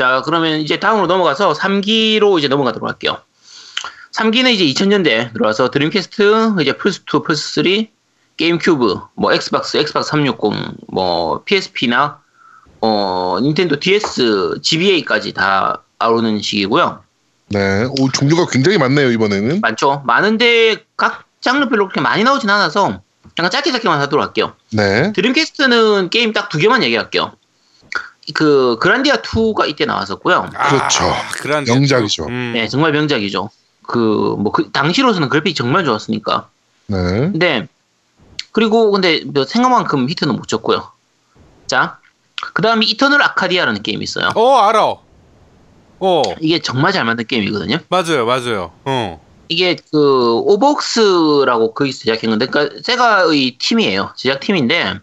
자, 그러면 이제 다음으로 넘어가서 3기로 이제 넘어가도록 할게요. 3기는 이제 2000년대 들어와서 Dreamcast, 이제 플스2, 플스3, GameCube, 뭐 Xbox, Xbox 360, 뭐 PSP나 어 닌텐도 DS, GBA까지 다 아우르는 시기고요. 네. 오, 종류가 굉장히 많네요, 이번에는. 많죠. 많은데 각 장르별로 그렇게 많이 나오진 않아서 약간 짧게 짧게만 하도록 할게요. 네. Dreamcast는 게임 딱 두 개만 얘기할게요. 그 그란디아 2가 이때 나왔었고요. 그렇죠. 그런 명작이죠. 음. 네, 정말 명작이죠. 그 뭐 그 당시로서는 그래픽이 정말 좋았으니까. 네. 근데 그리고 근데 뭐 생각만큼 히트는 못 쳤고요. 자, 그다음에 이터널 아카디아라는 게임이 있어요. 어 알아. 어 이게 정말 잘 만든 게임이거든요. 맞아요 맞아요. 어. 이게 그 오복스라고 거기서 제작한 건데, 그러니까 세가의 팀이에요. 제작 팀인데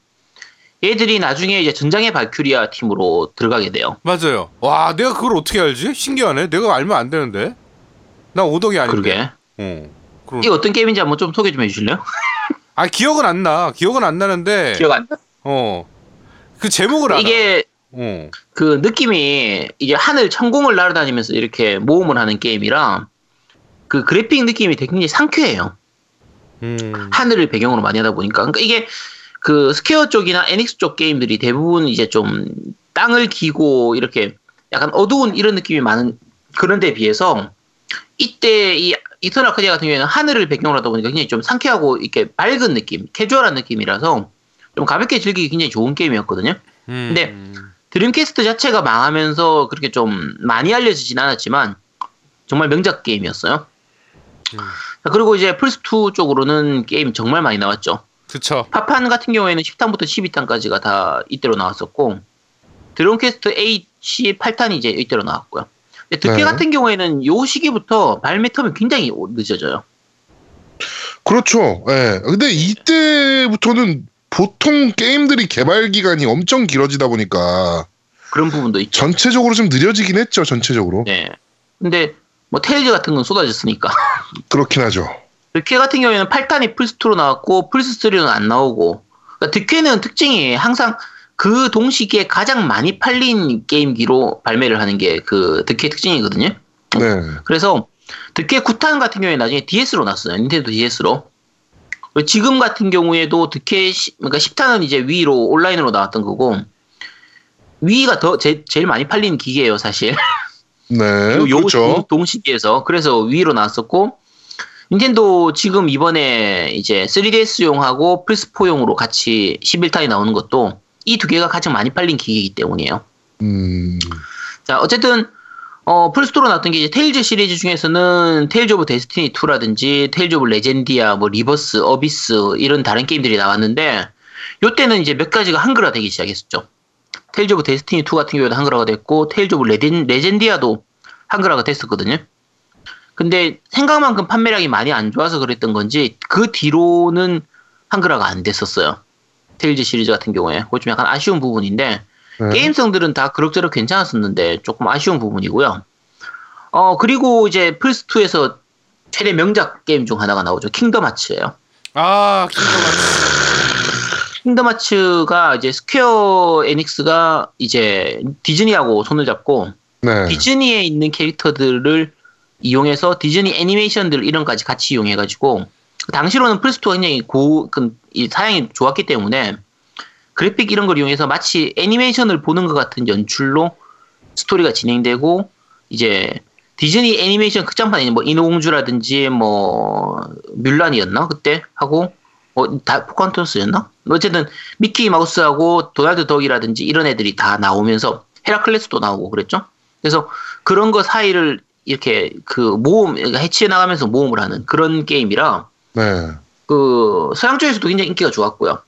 얘들이 나중에 이제 전장의 발큐리아 팀으로 들어가게 돼요. 맞아요. 와 내가 그걸 어떻게 알지? 신기하네. 내가 알면 안 되는데. 나 오덕이 아닌데. 그러게. 어. 그럼. 이게 어떤 게임인지 한번 좀 소개 좀 해주실래요? 아 기억은 안 나. 기억은 안 나는데. 기억 안 나? 어. 그 제목을 알아. 이게 어. 그 느낌이 이제 하늘 천공을 날아다니면서 이렇게 모험을 하는 게임이라 그 그래픽 느낌이 굉장히 상쾌해요. 음. 하늘을 배경으로 많이 하다 보니까. 그러니까 이게 그 Square 쪽이나 Enix 쪽 게임들이 대부분 이제 좀 땅을 기고 이렇게 약간 어두운 이런 느낌이 많은 그런 데 비해서 이때 이 Eternal Arcadia 같은 경우에는 하늘을 배경으로 하다 보니까 굉장히 좀 상쾌하고 이렇게 밝은 느낌, 캐주얼한 느낌이라서 좀 가볍게 즐기기 굉장히 좋은 게임이었거든요. 음. 근데 Dreamcast 자체가 망하면서 그렇게 좀 많이 알려지진 않았지만 정말 명작 게임이었어요. 음. 자, 그리고 이제 플스2 쪽으로는 게임 정말 많이 나왔죠. 그쵸. 파판 같은 경우에는 10탄부터 12탄까지가 다 이때로 나왔었고 드론캐스트 H 8탄이 이제 이때로 나왔고요. 근데 득회 네. 같은 경우에는 요 시기부터 발매 텀이 굉장히 오- 늦어져요. 그렇죠. 예. 근데 이때부터는 보통 게임들이 개발 기간이 엄청 길어지다 보니까 그런 부분도 있죠. 전체적으로 좀 느려지긴 했죠. 전체적으로. 네. 근데 뭐 Tales 같은 건 쏟아졌으니까. 그렇긴 하죠. 드퀘 같은 경우에는 8탄이 플스2로 나왔고 플스3는 안 나오고 그러니까 드퀘는 특징이 항상 그 동시기에 가장 많이 팔린 게임기로 발매를 하는 게 그 드퀘 특징이거든요. 네. 그래서 드퀘 9탄 같은 경우에 나중에 DS로 났어요. 닌텐도 DS로. 지금 같은 경우에도 드퀘 시- 그러니까 10탄은 이제 Wii로 온라인으로 나왔던 거고 Wii가 더 제, 제일 많이 팔린 기계예요, 사실. 네. 요, 요 그렇죠. 동- 동시기에서 그래서 Wii로 나왔었고 닌텐도 지금 이번에 이제 3DS용하고 플스4용으로 같이 11탄이 나오는 것도 이 두 개가 가장 많이 팔린 기계이기 때문이에요. 음. 자, 어쨌든 어, 플스2로 나왔던 게 이제 Tales 시리즈 중에서는 Tales of Destiny 2라든지 Tales of Legendia, 뭐 Rebirth, Abyss 이런 다른 게임들이 나왔는데 요때는 이제 몇 가지가 한글화 되기 시작했었죠. Tales of Destiny 2 같은 경우에도 한글화가 됐고 Tales of Legen-, Legendia도 한글화가 됐었거든요. 근데 생각만큼 판매량이 많이 안 좋아서 그랬던 건지 그 뒤로는 한글화가 안 됐었어요. Tales 시리즈 같은 경우에. 그거 좀 약간 아쉬운 부분인데 네. 게임성들은 다 그럭저럭 괜찮았었는데 조금 아쉬운 부분이고요. 어 그리고 이제 플스2에서 최대 명작 게임 중 하나가 나오죠. Kingdom Hearts예요. 아 킹덤 하츠. 킹덤 하츠가 이제 스퀘어 에닉스가 이제 디즈니하고 손을 잡고 네. 디즈니에 있는 캐릭터들을 이용해서 디즈니 애니메이션들 이런까지 같이 이용해가지고 당시로는 플스2가 굉장히 고, 그, 이 사양이 좋았기 때문에 그래픽 이런 걸 이용해서 마치 애니메이션을 보는 것 같은 연출로 스토리가 진행되고 이제 디즈니 애니메이션 극장판에 뭐 인어공주라든지 뭐 뮬란이었나? 그때? 하고 어다 포칸토스였나? 어쨌든 미키 마우스하고 도날드 덕이라든지 이런 애들이 다 나오면서 헤라클레스도 나오고 그랬죠. 그래서 그런 거 사이를 이렇게 그 모험 해치해 나가면서 모험을 하는 그런 게임이라 네. 그 서양 쪽에서도 굉장히 인기가 좋았고요.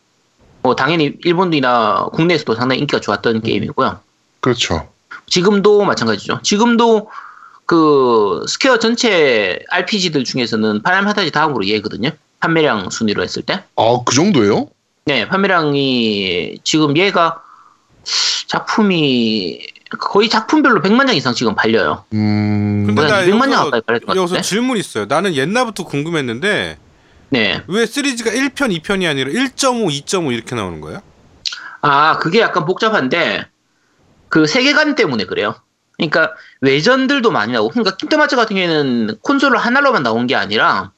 뭐 당연히 일본이나 국내에서도 상당히 인기가 좋았던 게임이고요. 그렇죠. 지금도 마찬가지죠. 지금도 그 스퀘어 전체 RPG들 중에서는 파이널 판타지 다음으로 얘거든요. 판매량 순위로 했을 때. 아, 그 정도예요? 네, 판매량이 지금 얘가 작품이 거의 작품별로 100만 장 이상 지금 팔려요. 음. 근데 나 200만 장 여기서, 가까이 팔릴 것 여기서 같은데? 질문 있어요. 나는 옛날부터 궁금했는데 네. 왜 시리즈가 1편, 2편이 아니라 1.5, 2.5 이렇게 나오는 거야? 아, 그게 약간 복잡한데 그 세계관 때문에 그래요. 그러니까 외전들도 많이 나오고 그러니까 킹덤하츠 같은 경우에는 콘솔 하나로만 나온 게 아니라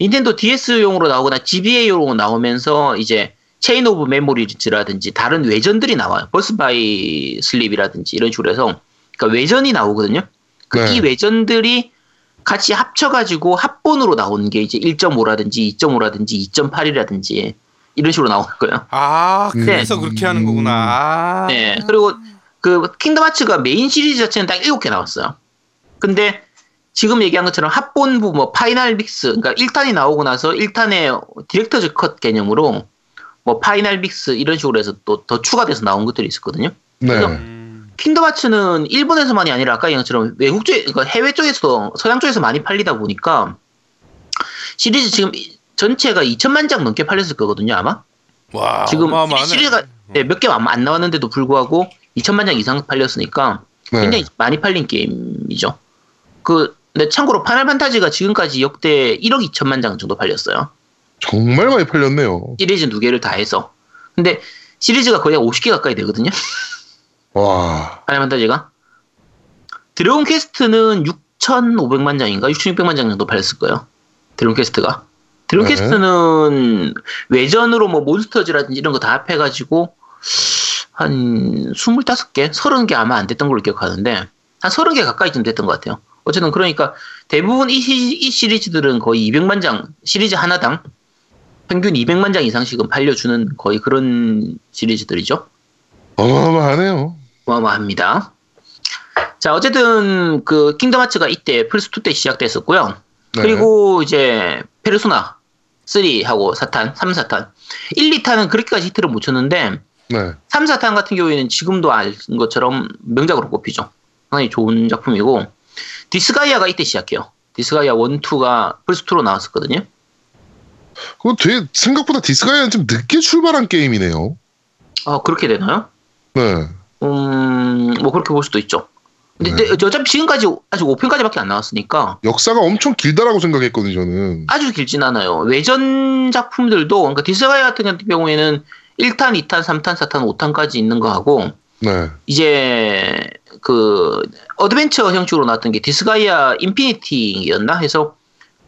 닌텐도 DS용으로 나오거나 GBA용으로 나오면서 이제 체인 오브 메모리즈라든지 다른 외전들이 나와요. 버스 바이 슬립이라든지 이런 식으로 해서 그러니까 외전이 나오거든요. 그 네. 이 외전들이 같이 합쳐가지고 합본으로 나오는 게 이제 1.5라든지 2.5라든지 2.8이라든지 이런 식으로 나오는 거예요. 아 그래서 음. 그렇게 하는 거구나. 아. 네. 그리고 그 킹덤 하츠가 메인 시리즈 자체는 딱 7개 나왔어요. 근데 지금 얘기한 것처럼 합본부 뭐 파이널 믹스 그러니까 1탄이 나오고 나서 1탄의 director's cut 개념으로 뭐 파이널 믹스 이런 식으로 해서 또 더 추가돼서 나온 것들이 있었거든요. 네. 그래서 음. 킹덤 하츠는 일본에서만이 아니라 아까 얘기한 것처럼 외국 쪽 그러니까 해외 쪽에서도 서양 쪽에서 많이 팔리다 보니까 시리즈 지금 전체가 2천만 장 넘게 팔렸을 거거든요, 아마. 와 지금 어마어마하네. 시리즈가 네, 몇 개 안 나왔는데도 불구하고 2천만 장 이상 팔렸으니까 네. 굉장히 많이 팔린 게임이죠. 그, 근데 참고로 파널 판타지가 지금까지 역대 1억 2천만 장 정도 팔렸어요. 정말 많이 팔렸네요. 시리즈 두 개를 다 해서. 근데 시리즈가 거의 한 50개 가까이 되거든요. 와. 파널 판타지가. 드래곤 퀘스트는 6,500만 장인가? 6,600만 장 정도 팔렸을 거예요. 드래곤 퀘스트가. 드래곤 네. 퀘스트는 외전으로 뭐 몬스터즈라든지 이런 거 다 합해가지고 한 25개? 30개 아마 안 됐던 걸로 기억하는데 한 30개 가까이 좀 됐던 것 같아요. 어쨌든 그러니까 대부분 이, 시, 이 시리즈들은 거의 200만 장, 시리즈 하나당 평균 200만 장 이상씩은 팔려주는 거의 그런 시리즈들이죠. 어마어마하네요. 어마어마합니다. 자, 어쨌든 그 킹덤 하츠가 이때 플스2 때 시작됐었고요. 네. 그리고 이제 페르소나 3하고 4탄, 3, 4탄. 1, 2탄은 그렇게까지 히트를 못 쳤는데 네. 3, 4탄 같은 경우에는 지금도 아는 것처럼 명작으로 꼽히죠. 상당히 좋은 작품이고 디스가이아가 이때 시작해요. 디스가이아 1, 2가 플스2로 나왔었거든요. 그거 되게 생각보다 디스가이아는 좀 늦게 출발한 게임이네요. 아, 그렇게 되나요? 네. 음, 뭐 그렇게 볼 수도 있죠. 근데 네. 어차피 지금까지 아직 5편까지밖에 안 나왔으니까 역사가 엄청 길다라고 생각했거든요, 저는. 아주 길진 않아요. 외전 작품들도 그러니까 디스가이아 같은 경우에는 1탄, 2탄, 3탄, 4탄, 5탄까지 있는 거 하고 네. 이제 그 어드벤처 형식으로 나왔던 게 디스가이아 인피니티였나 해서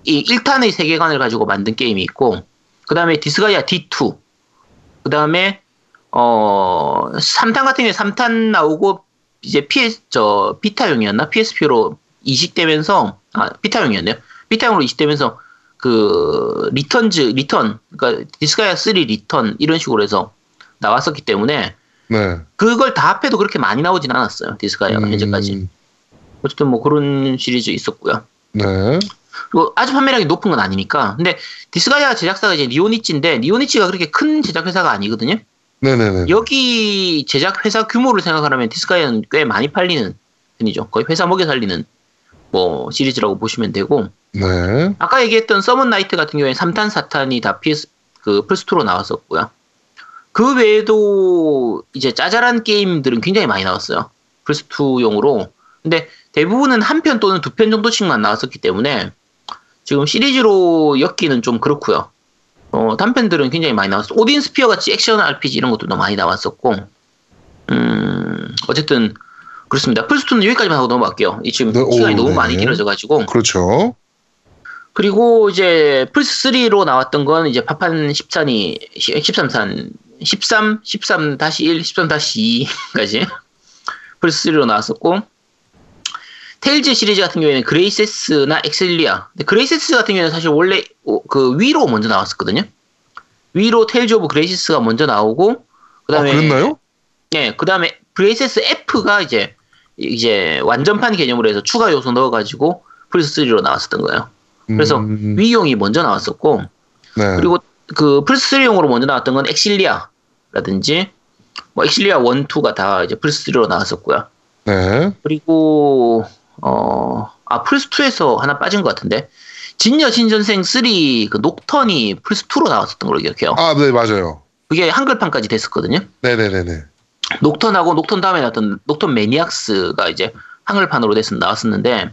이 1탄의 세계관을 가지고 만든 게임이 있고 그 다음에 디스가이아 D2 그 다음에 어 3탄 같은 경우에 3탄 나오고 이제 PS 저 비타용이었나 PSP로 이식되면서 아 비타용이었네요. 비타용으로 이식되면서 그 리턴즈 리턴 그러니까 디스가이아 3 리턴 이런 식으로 해서 나왔었기 때문에 네. 그걸 다 합해도 그렇게 많이 나오진 않았어요. 디스가이아가 음, 현재까지. 어쨌든 뭐 그런 시리즈 있었고요. 네. 아주 판매량이 높은 건 아니니까. 근데 디스가이아 제작사가 이제 니폰이치인데 니폰이치가 그렇게 큰 제작 회사가 아니거든요. 네네네. 여기 제작 회사 규모를 생각하면 디스가이아는 꽤 많이 팔리는 편이죠. 거의 회사 먹여 살리는 뭐 시리즈라고 보시면 되고. 네. 아까 얘기했던 서먼 나이트 같은 경우에 3탄, 4탄이 다 PS 그 플스2로 나왔었고요. 그 외에도 이제 짜잘한 게임들은 굉장히 많이 나왔어요. 플스2용으로. 근데 대부분은 한 편 또는 두 편 정도씩만 나왔었기 때문에 지금 시리즈로 엮기는 좀 그렇고요. 어, 단편들은 굉장히 많이 나왔어. 오딘 스피어 같이 액션 RPG 이런 것들도 많이 나왔었고, 음, 어쨌든 그렇습니다. 플스2는 여기까지만 하고 넘어갈게요. 이 지금 네, 오, 시간이 너무 네. 많이 길어져 가지고. 그렇죠. 그리고 이제 플스3로 나왔던 건 이제 파판 13이 13탄 13, 13-1, 13-2까지 플스3로 나왔었고 테일즈 시리즈 같은 경우에는 그레이세스나 엑실리아 근데 그레이세스 같은 경우에는 사실 원래 어, 그 Wii로 먼저 나왔었거든요 Wii로 테일즈 오브 그레이세스가 먼저 나오고 아, 그다음에 그랬나요? 네, 그다음에 그레이세스 F가 이제 이제 완전판 개념으로 해서 추가 요소 넣어가지고 플스 3로 나왔었던 거예요. 그래서 음, Wii용이 먼저 나왔었고 네. 그리고 그 플스 3용으로 먼저 나왔던 건 엑실리아라든지 뭐 엑실리아 1, 2가 다 이제 플스 3로 나왔었고요. 네. 그리고 어, 아 플스2에서 하나 빠진 것 같은데 진여신전생 3 그 녹턴이 플스2로 나왔었던 걸로 기억해요. 아, 네, 맞아요. 그게 한글판까지 됐었거든요. 네네네네. 녹턴하고 녹턴 다음에 나왔던 녹턴 매니악스가 이제 한글판으로 돼서 나왔었는데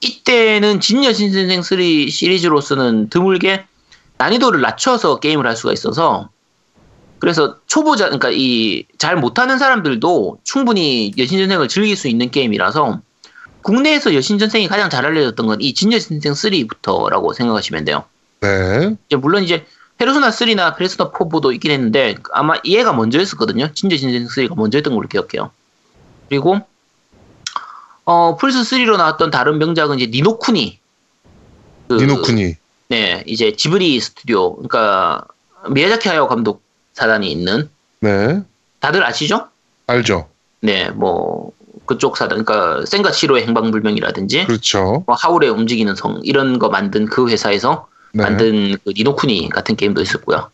이때는 진여 신선생 3 시리즈로서는 드물게 난이도를 낮춰서 게임을 할 수가 있어서 그래서 초보자, 그러니까 이 잘 못하는 사람들도 충분히 여신전생을 즐길 수 있는 게임이라서 국내에서 여신전생이 가장 잘 알려졌던 건 이 진여신생 3부터라고 생각하시면 돼요. 네. 이제 물론 이제 페르소나 3나 페르소나 4보도 있긴 했는데 아마 얘가 먼저 했었거든요. 진여신생 3가 먼저 했던 걸로 기억해요. 그리고 어 플스 3로 나왔던 다른 명작은 이제 니노쿠니. 그, 니노쿠니. 네, 이제 지브리 스튜디오, 그러니까 미야자키 하야오 감독 사단이 있는 네. 다들 아시죠? 알죠. 네, 뭐 그쪽 사단, 그러니까 센과 치로의 행방불명이라든지 그렇죠. 뭐 하울의 움직이는 성 이런 거 만든 그 회사에서 네. 만든 그 니노쿠니 같은 게임도 있었고요.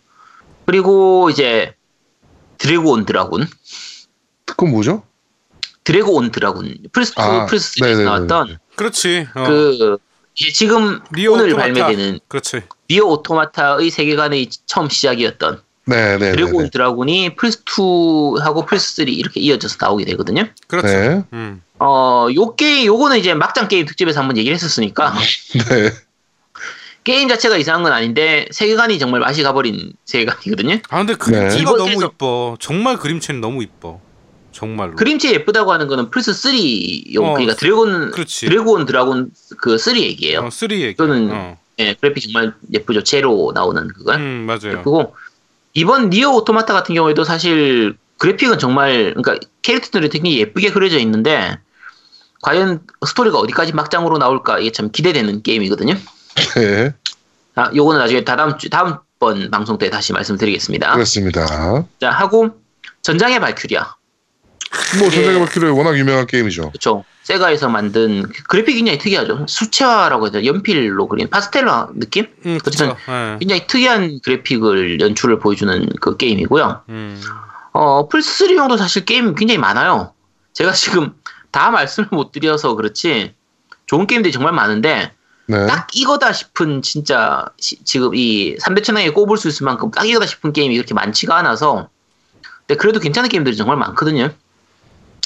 그리고 이제 드래그 온 드라군, 그건 뭐죠? 드래그 온 드라군 플스 2, 아, 플스 3에서 네네네. 나왔던 그렇지. 어. 그 이제 지금 오늘 오토마타. 발매되는 그렇지. 니어 오토마타의 세계관의 처음 시작이었던 네, 네, 네. 드래곤 네. 드라군이 플스 2하고 플스 3 이렇게 이어져서 나오게 되거든요. 그렇지. 네. 음. 어, 요 게임, 요거는 이제 막장 게임 특집에서 한번 얘기를 했었으니까, 네. 게임 자체가 이상한 건 아닌데, 세계관이 정말 맛이 가버린 세계관이거든요. 아 근데 그림체가 네. 너무 이뻐. 정말 그림체는 너무 이뻐. 정말로. 그림체 예쁘다고 하는 거는 플스 3용, 어, 그러니까 드래곤, 그렇지. 드래그 온 드라군 3 얘기예요. 어, 3 얘기. 또는- 어. 예, 그래픽 정말 예쁘죠. 제로 나오는 그거. 음, 맞아요. 예쁘고, 이번 니어 오토마타 같은 경우에도 사실 그래픽은 정말, 그러니까 캐릭터들이 되게 예쁘게 그려져 있는데, 과연 스토리가 어디까지 막장으로 나올까, 이게 참 기대되는 게임이거든요. 네. 아, 요거는 나중에 다다음 주, 다음 번 방송 때 다시 말씀드리겠습니다. 그렇습니다. 자, 하고, 전장의 발큐리아. 뭐 예. 전쟁의 바퀴를 워낙 유명한 게임이죠. 그쵸. 세가에서 만든 그 그래픽이 굉장히 특이하죠. 수채화라고 해서 연필로 그린 파스텔라 느낌? 음, 그쵸. 예. 굉장히 특이한 그래픽을 연출을 보여주는 그 게임이고요. 음. 어, 플스3용도 사실 게임 굉장히 많아요. 제가 지금 다 말씀을 못 드려서 그렇지, 좋은 게임들이 정말 많은데, 네. 딱 이거다 싶은 진짜 시- 지금 이 3대 천왕에 꼽을 수 있을 만큼 딱 이거다 싶은 게임이 그렇게 많지가 않아서 근데 그래도 괜찮은 게임들이 정말 많거든요.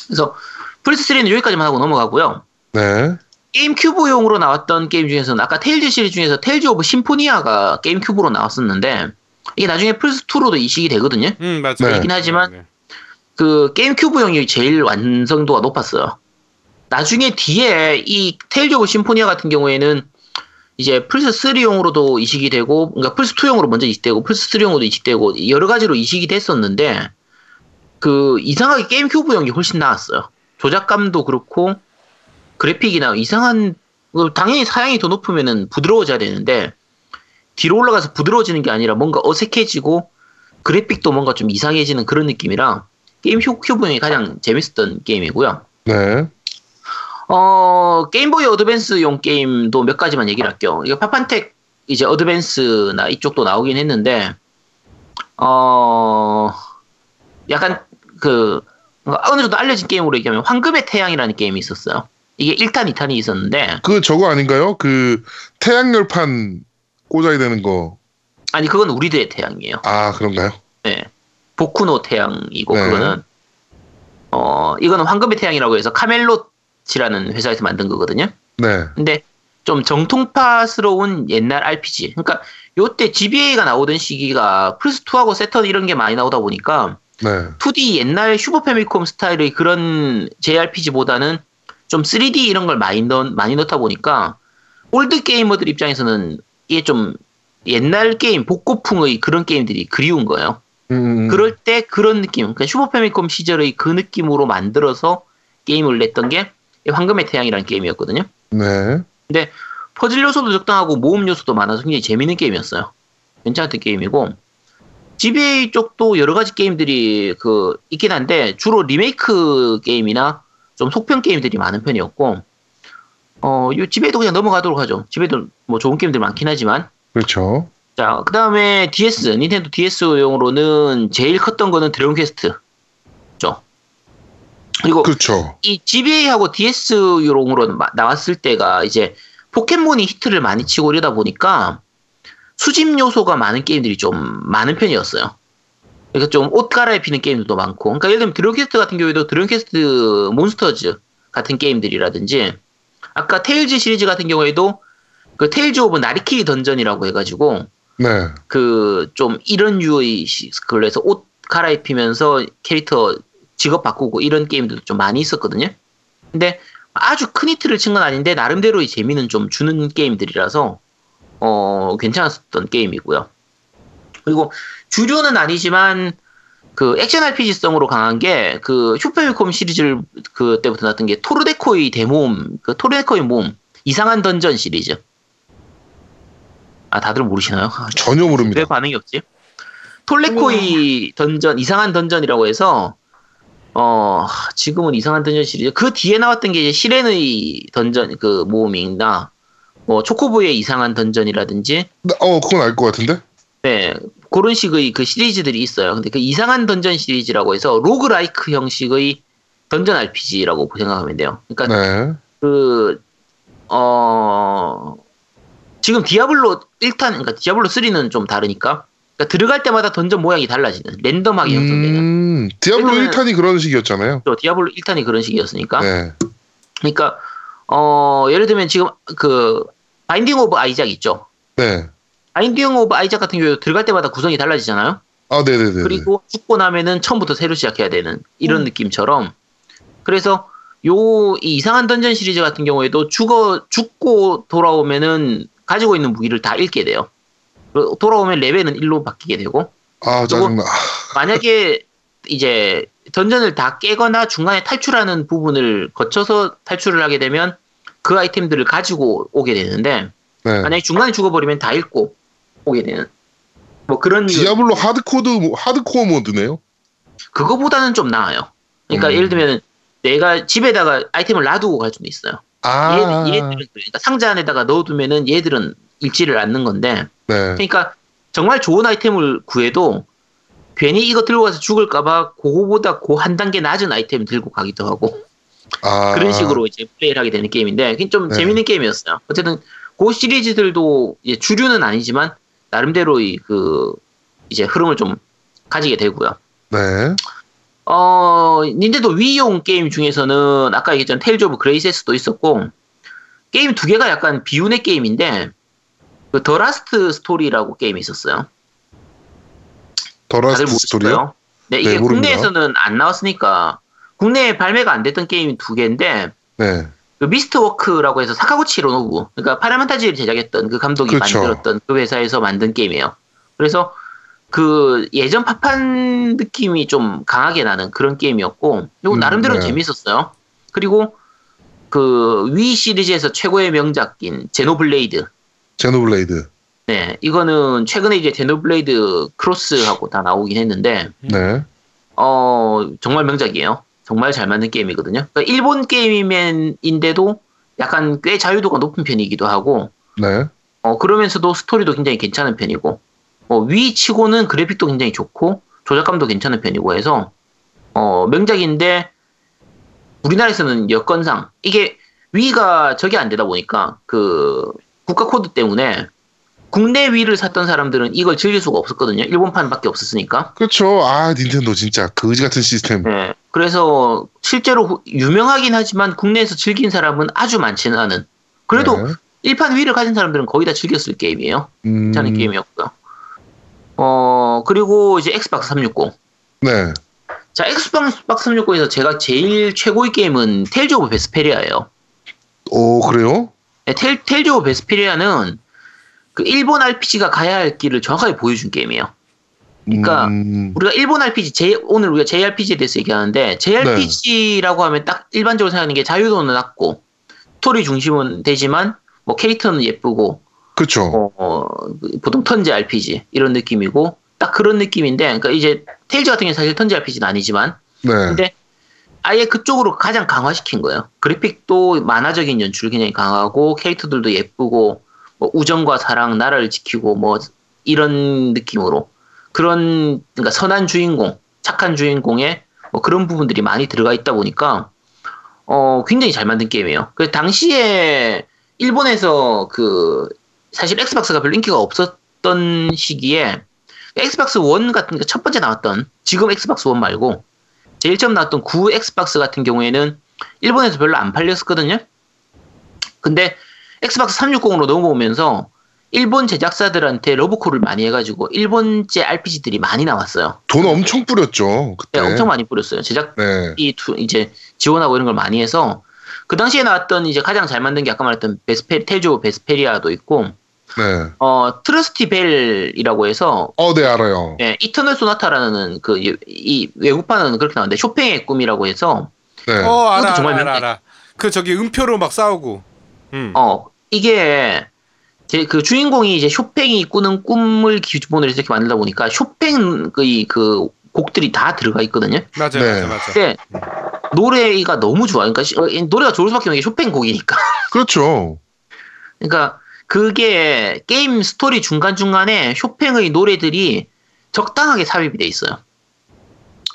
그래서 플스3는 여기까지만 하고 넘어가고요. 네. 게임 큐브용으로 나왔던 게임 중에서는 아까 테일즈 시리즈 중에서 테일즈 오브 심포니아가 게임 큐브로 나왔었는데 이게 나중에 플스2로도 이식이 되거든요. 음, 맞아요. 네. 있긴 하지만 네. 그 게임 큐브용이 제일 완성도가 높았어요. 나중에 뒤에 이 테일즈 오브 심포니아 같은 경우에는 이제 플스 3용으로도 이식이 되고, 그러니까 플스 2용으로 먼저 이식되고, 플스 3용으로도 이식되고 여러 가지로 이식이 됐었는데 그 이상하게 게임 큐브용이 훨씬 나았어요. 조작감도 그렇고 그래픽이나 이상한 그 당연히 사양이 더 높으면은 부드러워져야 되는데 뒤로 올라가서 부드러워지는 게 아니라 뭔가 어색해지고 그래픽도 뭔가 좀 이상해지는 그런 느낌이라 게임 큐- 큐브용이 가장 재밌었던 게임이고요. 네. 어, 게임보이 어드밴스용 게임도 몇 가지만 얘기를 할게요. 이거 파판 택틱스 어드밴스나 이쪽도 나오긴 했는데, 어, 약간 그, 어느 정도 알려진 게임으로 얘기하면 황금의 태양이라는 게임이 있었어요. 이게 1탄, 2탄이 있었는데, 그 저거 아닌가요? 그 태양열판 꽂아야 되는 거. 아니, 그건 우리들의 태양이에요. 아 그런가요? 네. 보쿠노 태양이고, 네. 그거는, 어, 이거는 황금의 태양이라고 해서 카멜롯이라는 회사에서 만든 거거든요. 네. 근데 좀 정통파스러운 옛날 RPG. 그러니까 요때 GBA가 나오던 시기가 플스2하고 새턴 이런 게 많이 나오다 보니까 네. 2D 옛날 슈퍼 패미콤 스타일의 그런 JRPG보다는 좀 3D 이런 걸 많이 넣, 많이 넣다 보니까 old 게이머들 입장에서는 이게 좀 옛날 게임 복고풍의 그런 게임들이 그리운 거예요. 음, 그럴 때 그런 느낌, 그러니까 슈퍼 패미콤 시절의 그 느낌으로 만들어서 게임을 냈던 게 황금의 태양이라는 게임이었거든요. 네. 근데 퍼즐 요소도 적당하고 모험 요소도 많아서 굉장히 재밌는 게임이었어요. 괜찮았던 게임이고 GBA 쪽도 여러 가지 게임들이 그 있긴 한데 주로 리메이크 게임이나 좀 속편 게임들이 많은 편이었고 어, 요 GBA도 그냥 넘어가도록 하죠. GBA도 뭐 좋은 게임들 많긴 하지만 그렇죠. 자, 그 다음에 DS, 닌텐도 DS용으로는 제일 컸던 거는 드래곤 퀘스트. 죠. 그리고 그렇죠. 이 GBA하고 DS용으로 나왔을 때가 이제 포켓몬이 히트를 많이 치고 이러다 보니까 수집 요소가 많은 게임들이 좀 많은 편이었어요. 그러니까 좀 옷 갈아입히는 게임들도 많고. 그러니까 예를 들면 드래곤 퀘스트 같은 경우에도 드래곤 퀘스트 몬스터즈 같은 게임들이라든지 아까 테일즈 시리즈 같은 경우에도 그 테일즈 오브 나리키리 던전이라고 해가지고 네. 그 좀 이런 유의 시- 그래서 옷 갈아입히면서 캐릭터 직업 바꾸고 이런 게임들도 좀 많이 있었거든요. 근데 아주 큰 히트를 친 건 아닌데 나름대로의 재미는 좀 주는 게임들이라서 어 괜찮았었던 게임이고요. 그리고 주류는 아니지만 그 액션 RPG성으로 강한 게 그 슈퍼미콤 시리즈를 그때부터 나왔던 게 토르데코의 대모험, 그 토르데코의 모험 이상한 던전 시리즈. 아 다들 모르시나요? 아, 전혀 모릅니다. 왜 반응이 없지? 톨레코이 던전 이상한 던전이라고 해서 어 지금은 이상한 던전 시리즈 그 뒤에 나왔던 게 이제 시렌의 던전 그 모험이나 뭐 초코보의 이상한 던전이라든지 어, 그건 알 것 같은데? 네 그런 식의 그 시리즈들이 있어요. 근데 그 이상한 던전 시리즈라고 해서 로그라이크 형식의 던전 RPG라고 생각하면 돼요. 그러니까 네. 그, 어, 지금 디아블로 1탄, 그러니까 디아블로 3는 좀 다르니까, 그러니까 들어갈 때마다 던전 모양이 달라지는, 랜덤하게 형성되는. 음, 디아블로 예를 들면- 1탄이 그런 식이었잖아요. 또 디아블로 1탄이 그런 식이었으니까. 네. 그러니까, 어, 예를 들면 지금 그, 바인딩 오브 아이작 있죠? 네. 바인딩 오브 아이작 같은 경우에 들어갈 때마다 구성이 달라지잖아요? 아, 네네네. 그리고 죽고 나면은 처음부터 새로 시작해야 되는 이런 느낌처럼 그래서 요이 이상한 던전 시리즈 같은 경우에도 죽어 죽고 돌아오면은 가지고 있는 무기를 다 잃게 돼요. 그리고 돌아오면 레벨은 1로 바뀌게 되고 아, 짜증나. 만약에 이제 던전을 다 깨거나 중간에 탈출하는 부분을 거쳐서 탈출을 하게 되면 그 아이템들을 가지고 오게 되는데 네. 만약에 중간에 죽어버리면 다 잃고 오게 되는 뭐 그런 디아블로 하드코드, 모- 하드코어 모드네요. 그거보다는 좀 나아요. 그러니까 음. 예를 들면 내가 집에다가 아이템을 놔두고 갈 수도 있어요. 아. 얘, 얘들은 그러니까 상자 안에다가 넣어두면은 얘들은 잃지를 않는 건데 네. 그러니까 정말 좋은 아이템을 구해도 괜히 이거 들고 가서 죽을까봐 그거보다 그 한 단계 낮은 아이템 들고 가기도 하고 아. 그런 식으로 이제 플레이를 하게 되는 게임인데 좀 네. 재밌는 게임이었어요. 어쨌든 그 시리즈들도 주류는 아니지만 나름대로의 그 이제 흐름을 좀 가지게 되고요. 네. 어, 닌텐도 위용 게임 중에서는 아까 얘기했던 테일즈 오브 그레이세스도 있었고 게임 두 개가 약간 비운의 게임인데 그 더 라스트 스토리라고 게임이 있었어요. 더 라스트 모르실 스토리요? 네, 이게 네. 국내에서는 안 나왔으니까 국내에 발매가 안 됐던 게임이 두 개인데 네. 그 미스트 워크라고 해서 사카구치 히로노부 그러니까 파이널 판타지를 제작했던 그 감독이 그쵸. 만들었던 그 회사에서 만든 게임이에요. 그래서 그 예전 파판 느낌이 좀 강하게 나는 그런 게임이었고 이거 음, 나름대로 네. 재밌었어요. 그리고 그 위 시리즈에서 최고의 명작인 제노블레이드 제노블레이드. 네 이거는 최근에 이제 제노블레이드 크로스하고 다 나오긴 했는데 네. 어 정말 명작이에요. 정말 잘 만든 게임이거든요. 그러니까 일본 게임인데도 약간 꽤 자유도가 높은 편이기도 하고, 네. 어 그러면서도 스토리도 굉장히 괜찮은 편이고, 어, 위 치고는 그래픽도 굉장히 좋고 조작감도 괜찮은 편이고 해서 어 명작인데 우리나라에서는 여건상 이게 위가 저게 안 되다 보니까 그 국가 코드 때문에 국내 위를 샀던 사람들은 이걸 즐길 수가 없었거든요. 일본판밖에 없었으니까. 그렇죠. 아, 닌텐도 진짜 거지 같은 시스템. 네. 그래서 실제로 후- 유명하긴 하지만 국내에서 즐긴 사람은 아주 많지는 않은. 그래도 네. 일판 위를 가진 사람들은 거의 다 즐겼을 게임이에요. 음, 괜찮은 게임이었고요. 어, 그리고 이제 엑스박스 360. 네. 자, 엑스박스 360에서 제가 제일 최고의 게임은 테일즈 오브 베스페리아예요. 오, 그래요? 네, 테일, 테일즈 오브 베스페리아는 그 일본 RPG가 가야 할 길을 정확하게 보여준 게임이에요. 그러니까 음, 우리가 일본 RPG, J, 오늘 우리가 JRPG에 대해서 얘기하는데, JRPG라고 하면 딱 일반적으로 생각하는 게 자유도는 낮고, 스토리 중심은 되지만, 뭐 캐릭터는 예쁘고, 그렇죠. 어, 어, 보통 턴제 RPG, 이런 느낌이고, 딱 그런 느낌인데, 그러니까 이제, 테일즈 같은 경우는 사실 턴제 RPG는 아니지만, 네. 근데 아예 그쪽으로 가장 강화시킨 거예요. 그래픽도 만화적인 연출 굉장히 강하고, 캐릭터들도 예쁘고, 뭐 우정과 사랑, 나라를 지키고, 뭐, 이런 느낌으로. 그런, 그러니까 선한 주인공, 착한 주인공의 뭐 그런 부분들이 많이 들어가 있다 보니까, 어, 굉장히 잘 만든 게임이에요. 그 당시에 일본에서 그, 사실 엑스박스가 별로 인기가 없었던 시기에, 엑스박스 1 같은 그첫 번째 나왔던, 지금 엑스박스 1 말고, 제일 처음 나왔던 구 엑스박스 같은 경우에는 일본에서 별로 안 팔렸었거든요. 근데 엑스박스 360으로 넘어오면서 일본 제작사들한테 러브콜을 많이 해가지고 일본제 RPG들이 많이 나왔어요. 돈 엄청 뿌렸죠 그때. 네, 엄청 많이 뿌렸어요. 제작 네. 이 두- 이제 지원하고 이런 걸 많이 해서 그 당시에 나왔던 이제 가장 잘 만든 게 아까 말했던 베스페 테조 베스페리아도 있고 네. 어 트러스티 벨이라고 해서 어, 네 알아요. 예, 이터널 소나타라는 그 이 외국판은 그렇게 나왔는데 쇼팽의 꿈이라고 해서 네. 어 알아 그것도 정말 알아, 명- 알아 알아. 그 저기 음표로 막 싸우고. 음. 어 이게 제 그 주인공이 이제 쇼팽이 꾸는 꿈을 기본으로 해서 이렇게 만들다 보니까 쇼팽의 그 곡들이 다 들어가 있거든요. 맞아 네. 맞아 맞아. 근데 노래가 너무 좋아. 그러니까 시- 어, 이 노래가 좋을 수밖에 없는 게 쇼팽 곡이니까. 그렇죠. 그러니까 그게 게임 스토리 중간 중간에 쇼팽의 노래들이 적당하게 삽입이 돼 있어요.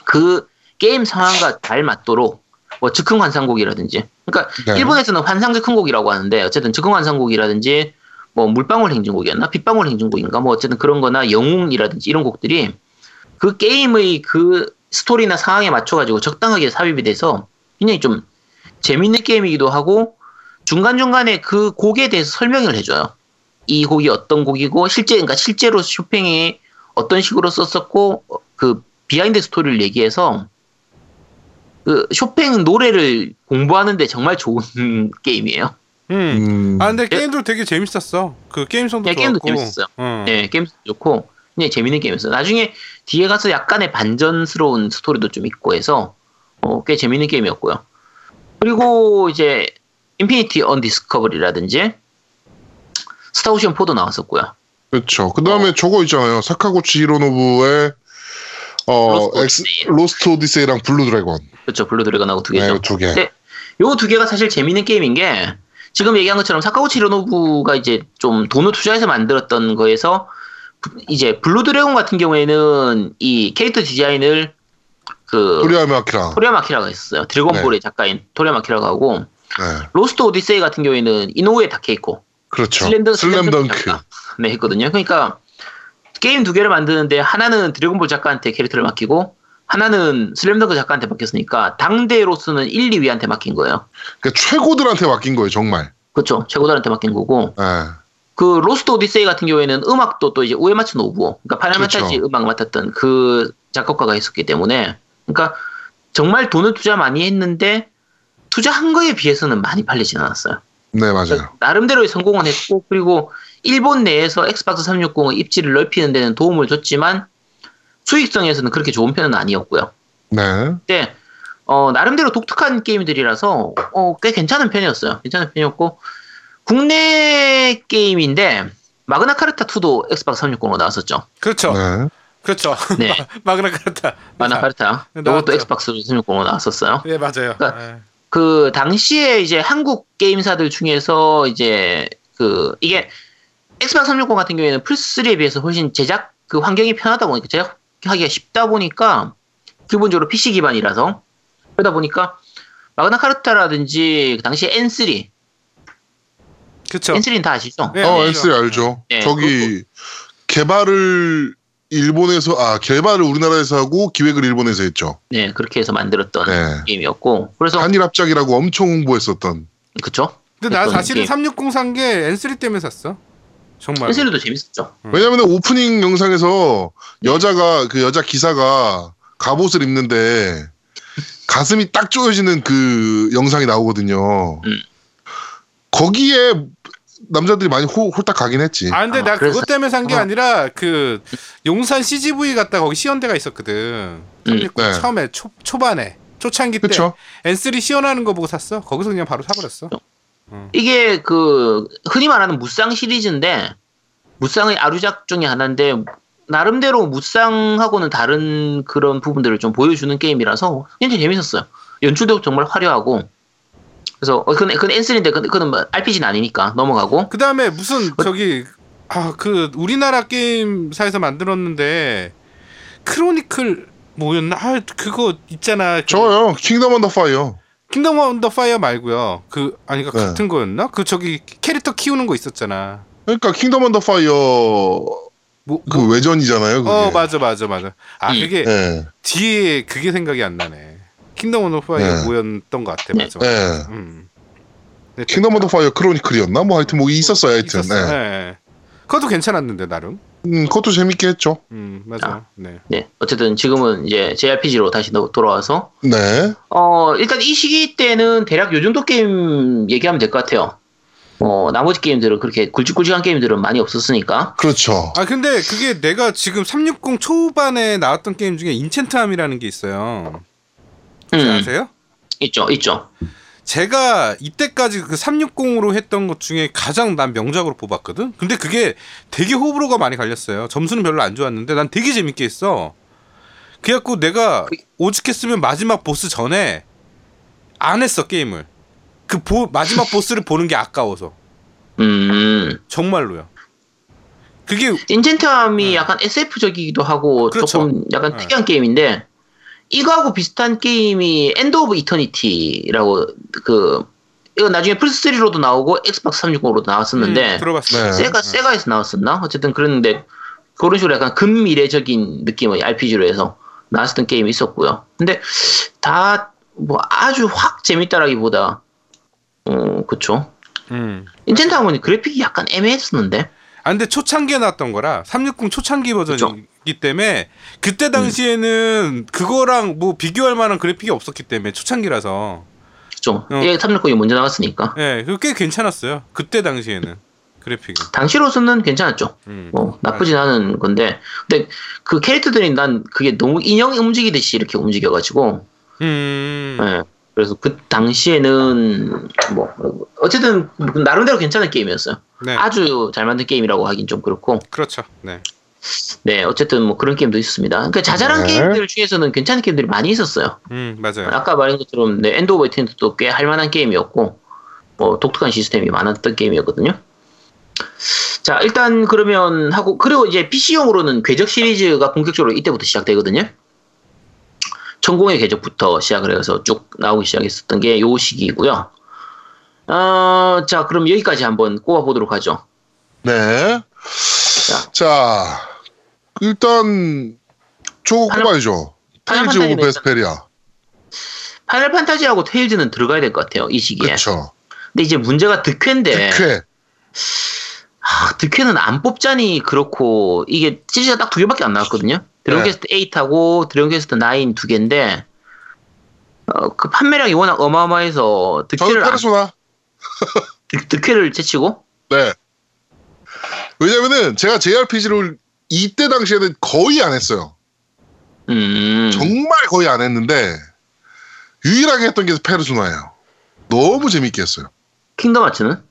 그 게임 상황과 잘 맞도록 뭐 즉흥 환상곡이라든지, 그러니까 네. 일본에서는 환상 즉흥곡이라고 하는데 어쨌든 즉흥 환상곡이라든지 뭐 물방울 행진곡이었나 빗방울 행진곡인가 뭐 어쨌든 그런-거나 영웅이라든지 이런 곡들이 그 게임의 그 스토리나 상황에 맞춰가지고 적당하게 삽입이 돼서 굉장히 좀 재밌는 게임이기도 하고 중간중간에 그 곡에 대해서 설명을 해줘요. 이 곡이 어떤 곡이고 실제 그러니까 실제로 쇼팽이 어떤 식으로 썼었고 어, 그 비하인드 스토리를 얘기해서 그 쇼팽 노래를 공부하는데 정말 좋은 게임이에요. 음. 음. 아 근데 예. 게임도 되게 재밌었어. 그 게임성도 예, 좋았고. 게임도 재밌었어요. 음. 네, 게임 좋고 굉장히 재밌는 게임이었어요. 나중에 뒤에 가서 약간의 반전스러운 스토리도 좀 있고 해서 어, 꽤 재밌는 게임이었고요. 그리고 이제 인피니티 언 디스커버리라든지 스타오션 4도 나왔었고요. 그렇죠. 그 다음에 저거 있잖아요. 사카구치 히로노부의 어, 로스트 엑스, 오디세이. 로스트 오디세이랑 블루 드래곤. 그렇죠. 블루 드래곤하고 두 개죠. 네, 두 개. 네. 요두 개가 사실 재밌는 게임인 게 지금 얘기한 것처럼 사카구치 히로노부가 이제 좀 돈을 투자해서 만들었던 거에서 부- 이제 블루 드래곤 같은 경우에는 이 캐릭터 디자인을 그 토리야마 아키라. 토리야마 아키라가 있었어요. 드래곤볼의 작가인 토리야마 아키라가 하고 네. 로스트 오디세이 같은 경우에는 이노우에 다케히코 그렇죠. 슬램덩 슬램덩크. 작가 네 했거든요. 그러니까 게임 두 개를 만드는데 하나는 드래곤볼 작가한테 캐릭터를 맡기고 하나는 슬램덩크 작가한테 맡겼으니까 당대로서는 1, 2위한테 맡긴 거예요. 그러니까 최고들한테 맡긴 거예요, 정말. 그렇죠. 최고들한테 맡긴 거고 네. 그 로스트 오디세이 같은 경우에는 음악도 또 이제 우에마츠 노부오 그러니까 파이널 그렇죠. 판타지 음악 맡았던 그 작곡가가 있었기 때문에 그러니까 정말 돈을 투자 많이 했는데 투자한 거에 비해서는 많이 팔리진 않았어요. 네, 맞아요. 나름대로의 성공은 했고 그리고 일본 내에서 엑스박스 360의 입지를 넓히는 데는 도움을 줬지만 수익성에서는 그렇게 좋은 편은 아니었고요. 네. 근데 어, 나름대로 독특한 게임들이라서 어, 꽤 괜찮은 편이었어요. 괜찮은 편이었고 국내 게임인데 마그나 카르타 2도 엑스박스 360으로 나왔었죠. 그렇죠. 네. 그렇죠. 네. 마그나 카르타. 마그나 카르타. 네, 이것도. 엑스박스 360으로 나왔었어요. 네 맞아요. 그러니까 네. 그 당시에 이제 한국 게임사들 중에서 이제 그 이게 엑스박스 360 같은 경우에는 플스3에 비해서 훨씬 제작 그 환경이 편하다 보니까 제작하기가 쉽다 보니까 기본적으로 PC 기반이라서 그러다 보니까 마그나 카르타라든지 그 당시에 N3 그렇죠. N3는 다 아시죠? 네, 어, 알죠. N3 알죠. 네, 저기 개발을 일본에서 아 개발을 우리나라에서 하고 기획을 일본에서 했죠. 네, 그렇게 해서 만들었던 네. 게임이었고 그래서 한일 합작이라고 엄청 홍보했었던. 그쵸? 근데 나 사실은 게임. 360 산 게 N3 때문에 샀어. 정말. N3도 재밌었죠. 음. 왜냐면 오프닝 영상에서 여자가 그 여자 기사가 갑옷을 입는데 가슴이 딱 조여지는 그 영상이 나오거든요. 음. 거기에 남자들이 많이 호, 홀딱 가긴 했지. 아 근데 아, 나 그래서- 그것 때문에 산게 어. 아니라 그 용산 CGV 갔다 거기 시연대가 있었거든. 360 네. 처음에 초, 초반에 초창기 때 그쵸? N3 시연하는 거 보고 샀어. 거기서 그냥 바로 사버렸어. 이게 그 흔히 말하는 무쌍 시리즈인데 무쌍의 아류작 중에 하나인데 나름대로 무쌍하고는 다른 그런 부분들을 좀 보여주는 게임이라서 굉장히 재밌었어요. 연출도 정말 화려하고 그래서 어, 그건, 그건 N3인데 그건 뭐 RPG는 아니니까 넘어가고 그 다음에 무슨 저기 아 그 우리나라 게임사에서 만들었는데 크로니클 뭐였나? 아 그거 있잖아. 그 저요. 킹덤 언더 파이어. 킹덤 언더 파이어 말고요. 그 아니 그 네. 같은 거였나? 그 저기 캐릭터 키우는 거 있었잖아. 그러니까 킹덤 언더 파이어 뭐, 그 뭐- 외전이잖아요. 그게. 어 맞아 맞아 맞아. 아 음. 그게 네. 뒤에 그게 생각이 안 나네. 킹덤 언더 파이어 네. 뭐였던 것 같아. 네. 맞아. 네. 음. 네, 킹덤 언더 파이어 크로니클이었나? 뭐 하여튼 뭐 있었어요. 하여튼. 있었어. 네. 네. 그것도 괜찮았는데 나름. 음, 그것도 재밌게 했죠. 음 맞아. 아. 네. 네. 어쨌든 지금은 이제 JRPG로 다시 도- 돌아와서 네. 어 일단 이 시기 때는 대략 요 정도 게임 얘기하면 될 것 같아요. 어 나머지 게임들은 그렇게 굵직굵직한 게임들은 많이 없었으니까. 그렇죠. 아 근데 그게 내가 지금 360 초반에 나왔던 게임 중에 인챈트함이라는 게 있어요. 음, 아세요? 있죠, 있죠. 제가 이때까지 그 360으로 했던 것 중에 가장 난 명작으로 뽑았거든. 근데 그게 되게 호불호가 많이 갈렸어요. 점수는 별로 안 좋았는데 난 되게 재밌게 했어. 그래갖고 내가 그- 오죽했으면 마지막 보스 전에 안 했어 게임을. 그 보, 마지막 보스를 보는 게 아까워서 음, 정말로요. 그게 인젠트함이 네. 약간 SF적이기도 하고 그렇죠. 조금 약간 네. 특이한 게임인데 이거하고 비슷한 게임이 엔드 오브 이터니티라고 그 이거 나중에 플스 3로도 나오고 엑스박스 360으로도 나왔었는데 음, 들어봤어요. 네. 세가 세가에서 나왔었나 어쨌든 그랬는데 그런 식으로 약간 근미래적인 느낌의 RPG로 해서 나왔었던 게임이 있었고요. 근데 다 뭐 아주 확 재밌다라기보다 어 그쵸. 음. 인젠트함은 그래픽이 약간 애매했었는데 아 근데 초창기에 나왔던 거라 360 초창기 버전이 기 때문에 그때 당시에는 그거랑 뭐 비교할 만한 그래픽이 없었기 때문에 초창기라서 그쵸. 어. 예, 360이 먼저 나왔으니까 예, 그꽤 괜찮았어요. 그때 당시에는 그래픽이. 당시로서는 괜찮았죠. 음. 뭐 나쁘진 않은 건데 근데 그 캐릭터들이 난 그게 너무 인형 움직이듯이 이렇게 움직여가지고 음. 예. 그래서 그 당시에는 뭐 어쨌든 나름대로 괜찮은 게임이었어요. 네. 아주 잘 만든 게임이라고 하긴 좀 그렇고 그렇죠. 네. 네 어쨌든 뭐 그런 게임도 있었습니다. 그러니까 자잘한 네. 게임들 중에서는 괜찮은 게임들이 많이 있었어요. 음, 맞아요. 아까 말한 것처럼 네, 엔드 오브 이터니티도 꽤 할만한 게임이었고 뭐 독특한 시스템이 많았던 게임이었거든요. 자 일단 그러면 하고 그리고 이제 PC용으로는 궤적 시리즈가 본격적으로 이때부터 시작되거든요. 천공의 궤적부터 시작을 해서 쭉 나오기 시작했었던 게 요 시기고요. 어, 자 그럼 여기까지 한번 꼽아보도록 하죠. 네. 자, 일단 저거. 파이널 테일즈 오브 베스페리아. 파이널 판타지하고 테일즈는 들어가야 될 것 같아요 이 시기에. 그쵸. 근데 이제 문제가 드퀘인데 드퀘. 아, 드퀘는 안 뽑자니 그렇고 이게 시리즈가 딱 두 개밖에 안 나왔거든요. 드래곤 네. 퀘스트 8하고 드래곤 퀘스트 9 두 개인데 어, 그 판매량이 워낙 어마어마해서 드퀘를 안. 드, 드퀘를 제치고 네. 왜냐면은 제가 JRPG를 이때 당시에는 거의 안 했어요. 음, 정말 거의 안 했는데 유일하게 했던 게 페르소나예요. 너무 재밌게 했어요. 킹덤 하츠는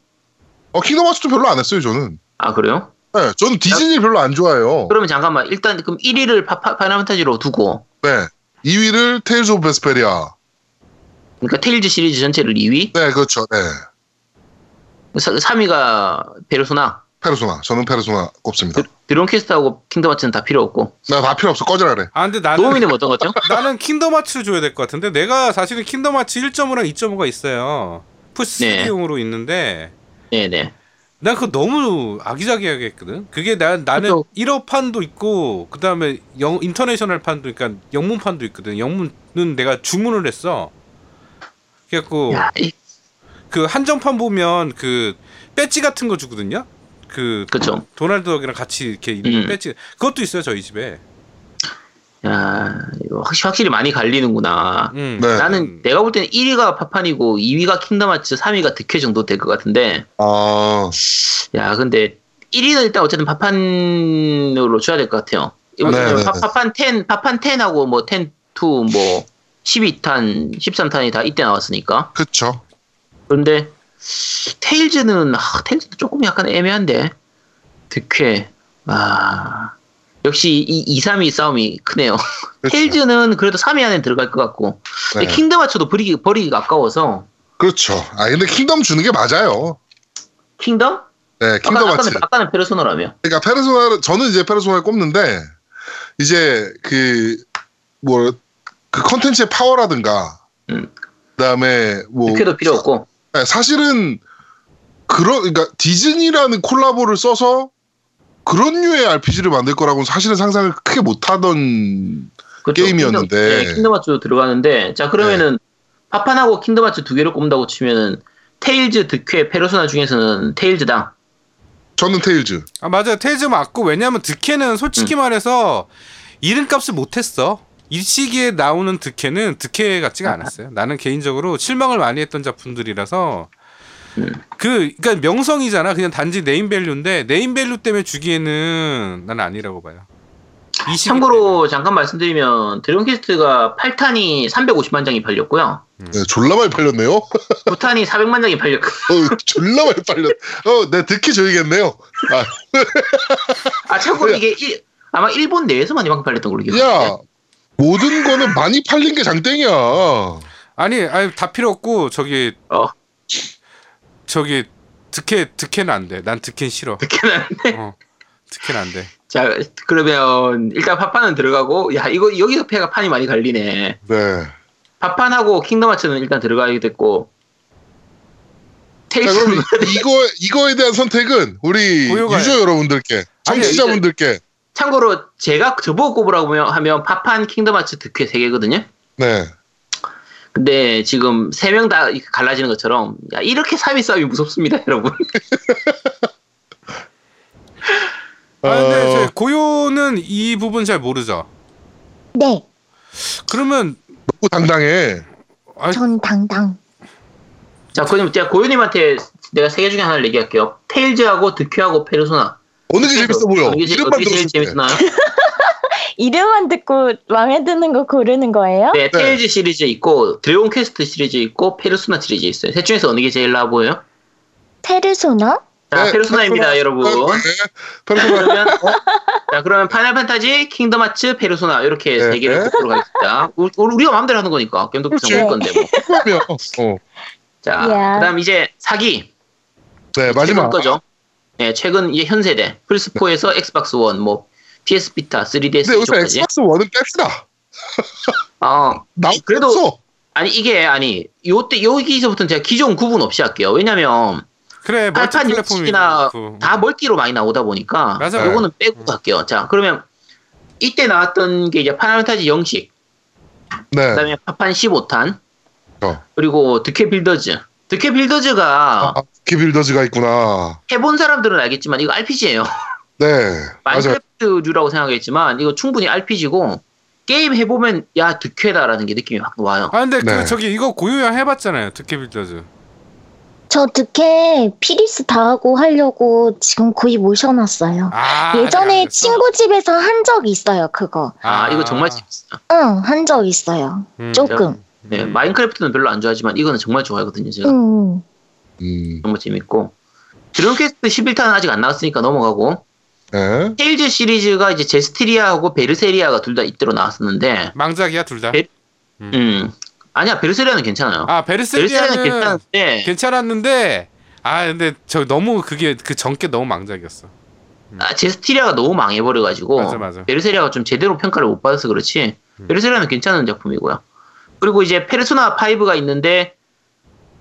어, 킹덤 하츠도 별로 안 했어요, 저는. 아 그래요? 네, 저는 디즈니 별로 안 좋아해요. 그러면 잠깐만 일단 그럼 1위를 파, 파, 파이널 판타지로 두고 네. 2위를 테일즈 오브 베스페리아. 그러니까 테일즈 시리즈 전체를 2위, 네, 그렇죠. 네. 3위가 페르소나, 페르소나. 저는 페르소나 꼽습니다. 드래곤 퀘스트하고 킹덤 하츠는 다 필요 없고 나 다 필요 없어. 꺼져라 그래. 아 근데 나는 노미는 어떤 거죠? 나는 킹덤 하츠를 줘야 될 것 같은데 내가 사실은 킹덤 하츠 1.5랑 2.5가 있어요. 플스 네. 3용으로 있는데 네네. 난 그거 너무 아기자기하게 했거든. 그게 나, 나는 그죠. 일어 판도 있고 그 다음에 영 international 판도 그러니까 영문 판도 있거든. 영문은 내가 주문을 했어. 그래갖고 야, 이, 그 한정판 보면 그 배지 같은 거 주거든요. 그 그쵸. 도날드 덕이랑 같이 이렇게 있는 음. 배지 그것도 있어요 저희 집에. 야, 이거 확실히, 확실히 많이 갈리는구나. 음. 네. 나는 내가 볼 때는 1위가 파판이고 2위가 킹덤 하츠, 3위가 득회 정도 될 것 같은데, 아, 야, 근데 1위는 일단 어쨌든 파판으로 줘야 될 것 같아요. 이거 네, 네, 파, 네. 파판 10, 파판 10하고 뭐 10, 2, 뭐 12탄, 13탄이 다 이때 나왔으니까. 그쵸. 그런데 테일즈는 아, 테일즈도 조금 약간 애매한데 드퀘 아 역시 이 2, 3위 싸움이 크네요. 그쵸. 테일즈는 그래도 3위 안에 들어갈 것 같고 네. 킹덤 하츠도 버리기, 버리기가 아까워서 그렇죠. 아, 근데 킹덤 주는 게 맞아요. 킹덤? 네, 킹덤 아까, 하츠. 아까는, 아까는 페르소나라며 그러니까 페르소나를 저는 이제 페르소나를 꼽는데 이제 그뭐그 컨텐츠의 파워라든가 음. 그다음에 뭐 드퀘도 필요 없고 네, 사실은 그런 그러니까 디즈니라는 콜라보를 써서 그런 류의 RPG를 만들 거라고는 사실은 상상을 크게 못하던 그렇죠. 게임이었는데. 킹덤, 네, 킹덤 하츠 들어가는데 자 그러면은 파판하고 킹덤 하츠 두 개를 꼽는다고 치면은 테일즈 드퀘 페르소나 중에서는 테일즈다 저는 테일즈. 아 맞아요 테일즈 맞고 왜냐면 드퀘는 솔직히 말해서 이름값을 못했어 이 시기에 나오는 드퀘는 드퀘 같지가 않았어요 나는 개인적으로 실망을 많이 했던 작품들이라서 그 그러니까 명성이잖아 그냥 단지 name value인데 name value 때문에 주기에는 나는 아니라고 봐요 참고로 잠깐 말씀드리면 드래곤 퀘스트가 8탄이 350만 장이 팔렸고요. 네, 졸라 많이 팔렸네요. 9탄이 400만 장이 팔렸고 어, 졸라 많이 팔렸. 어, 네, 드퀘 줘야겠네요. 아, 아 참고로 이게 일- 아마 일본 내에서만 이만큼 팔렸던 걸로 기억해요. 야, 모든 거는 많이 팔린 게 장땡이야. 아니 아니 다 필요 없고 저기 어. 저기 득해 득해는 안 돼 난 득해는 싫어 어 득해는 안 돼 자 그러면 일단 파판은 들어가고 야 이거 여기서 패가 판이 많이 갈리네. 네. 파판하고 킹덤 하츠는 일단 들어가게 됐고 자, 그럼 이거 이거에 대한 선택은 우리. 유저 여러분들께, 청취자분들께. 참고로 제가 저보고 꼽으라고 하면- 파판 킹덤 하츠 득회 3개거든요. 네. 근데 지금 세명다 갈라지는 것처럼 야 이렇게 3위 싸움이 무섭습니다 여러분. 아 근데 어, 저 고요는 이 부분 잘 모르죠 네, 그러면 너무 당당해. 아, 전 당당. 자 그럼 제가 고현님한테 내가 세 개 중에 하나를 얘기할게요. 테일즈하고 드퀘하고 페르소나. 어느 게 재밌어 보여? 어느 게, 이름만 어떻게 제일 들었을 때. 재밌나요? 이름만 듣고 마음에 드는 거 고르는 거예요? 네, 테일즈 시리즈 있고 드래곤 퀘스트 시리즈 있고 페르소나 시리즈 있어요. 셋 중에서 어느 게 제일 나아 보여요? 페르소나? 자, 네, 페르소나입니다, 페르소나. 여러분. 네, 페르소나. 그러면 자 그러면 파이널 판타지, 킹덤 하츠, 페르소나 이렇게 네. 세 개를 꼽도록 하겠습니다. 우리, 우리가 마음대로 하는 거니까 게임도 그렇지. 정할 건데 뭐. 어. 자, 야. 그다음 이제 4기. 네, 마지막. 거죠. 네, 최근 이제 현 세대 플스4에서 엑스박스 원, 뭐 PS 비타, 3DS 근데 여기서 이쪽까지. 엑스박스 원은 뺍시다. 어, 나올 그래도- 없어. 아니 이게 아니 요때 여기서부터는 제가 기존 구분 없이 할게요. 왜냐면 그래 멀티 팔판 플랫폼이 육식이나 그- 다 멀티로 많이 나오다 보니까 맞아요. 요거는 빼고 갈게요. 자, 그러면 이때 나왔던 게 이제 파이널 판타지 영식, 네. 그다음에 파판 15탄, 어. 그리고 드퀘 빌더즈. 드퀘 빌더즈가 아, 퀘 빌더즈가 있구나. 해본 사람들은 알겠지만 이거 RPG예요. 네. 마인크래프트류라고 생각했지만 이거 충분히 RPG고 게임 해보면 야 드퀘다라는 게 느낌이 확 와요. 아 근데 네. 그 저기 이거 고유형 해봤잖아요 드퀘 빌더즈 저 드퀘 피리스 다 하고 하려고 지금 거의 모셔놨어요. 아 예전에? 친구 집에서 한 적 있어요, 그거. 아, 이거 정말 재밌어요. 응, 한 적 있어요. 음. 조금. 네, 음. 마인크래프트는 별로 안 좋아하지만 이거는 정말 좋아하거든요. 제가 응. 음. 정말 재밌고 드래곤 퀘스트 11탄은 아직 안 나왔으니까 넘어가고 네. 테일즈 시리즈가 이제 제스티리아하고 베르세리아가 둘 다 이때로 나왔었는데 망작이야 둘 다. 배- 음 아니야 베르세리아는 괜찮아요. 아 베르세리아는 베르세리아는 괜찮은데 괜찮았는데 아 근데 저 너무 그게 그 전께 너무 망작이었어. 아, 제스티리아가 너무 망해버려가지고 맞아, 맞아. 베르세리아가 좀 제대로 평가를 못 받아서 그렇지 음. 베르세리아는 괜찮은 작품이고요. 그리고 이제 페르소나 5가 있는데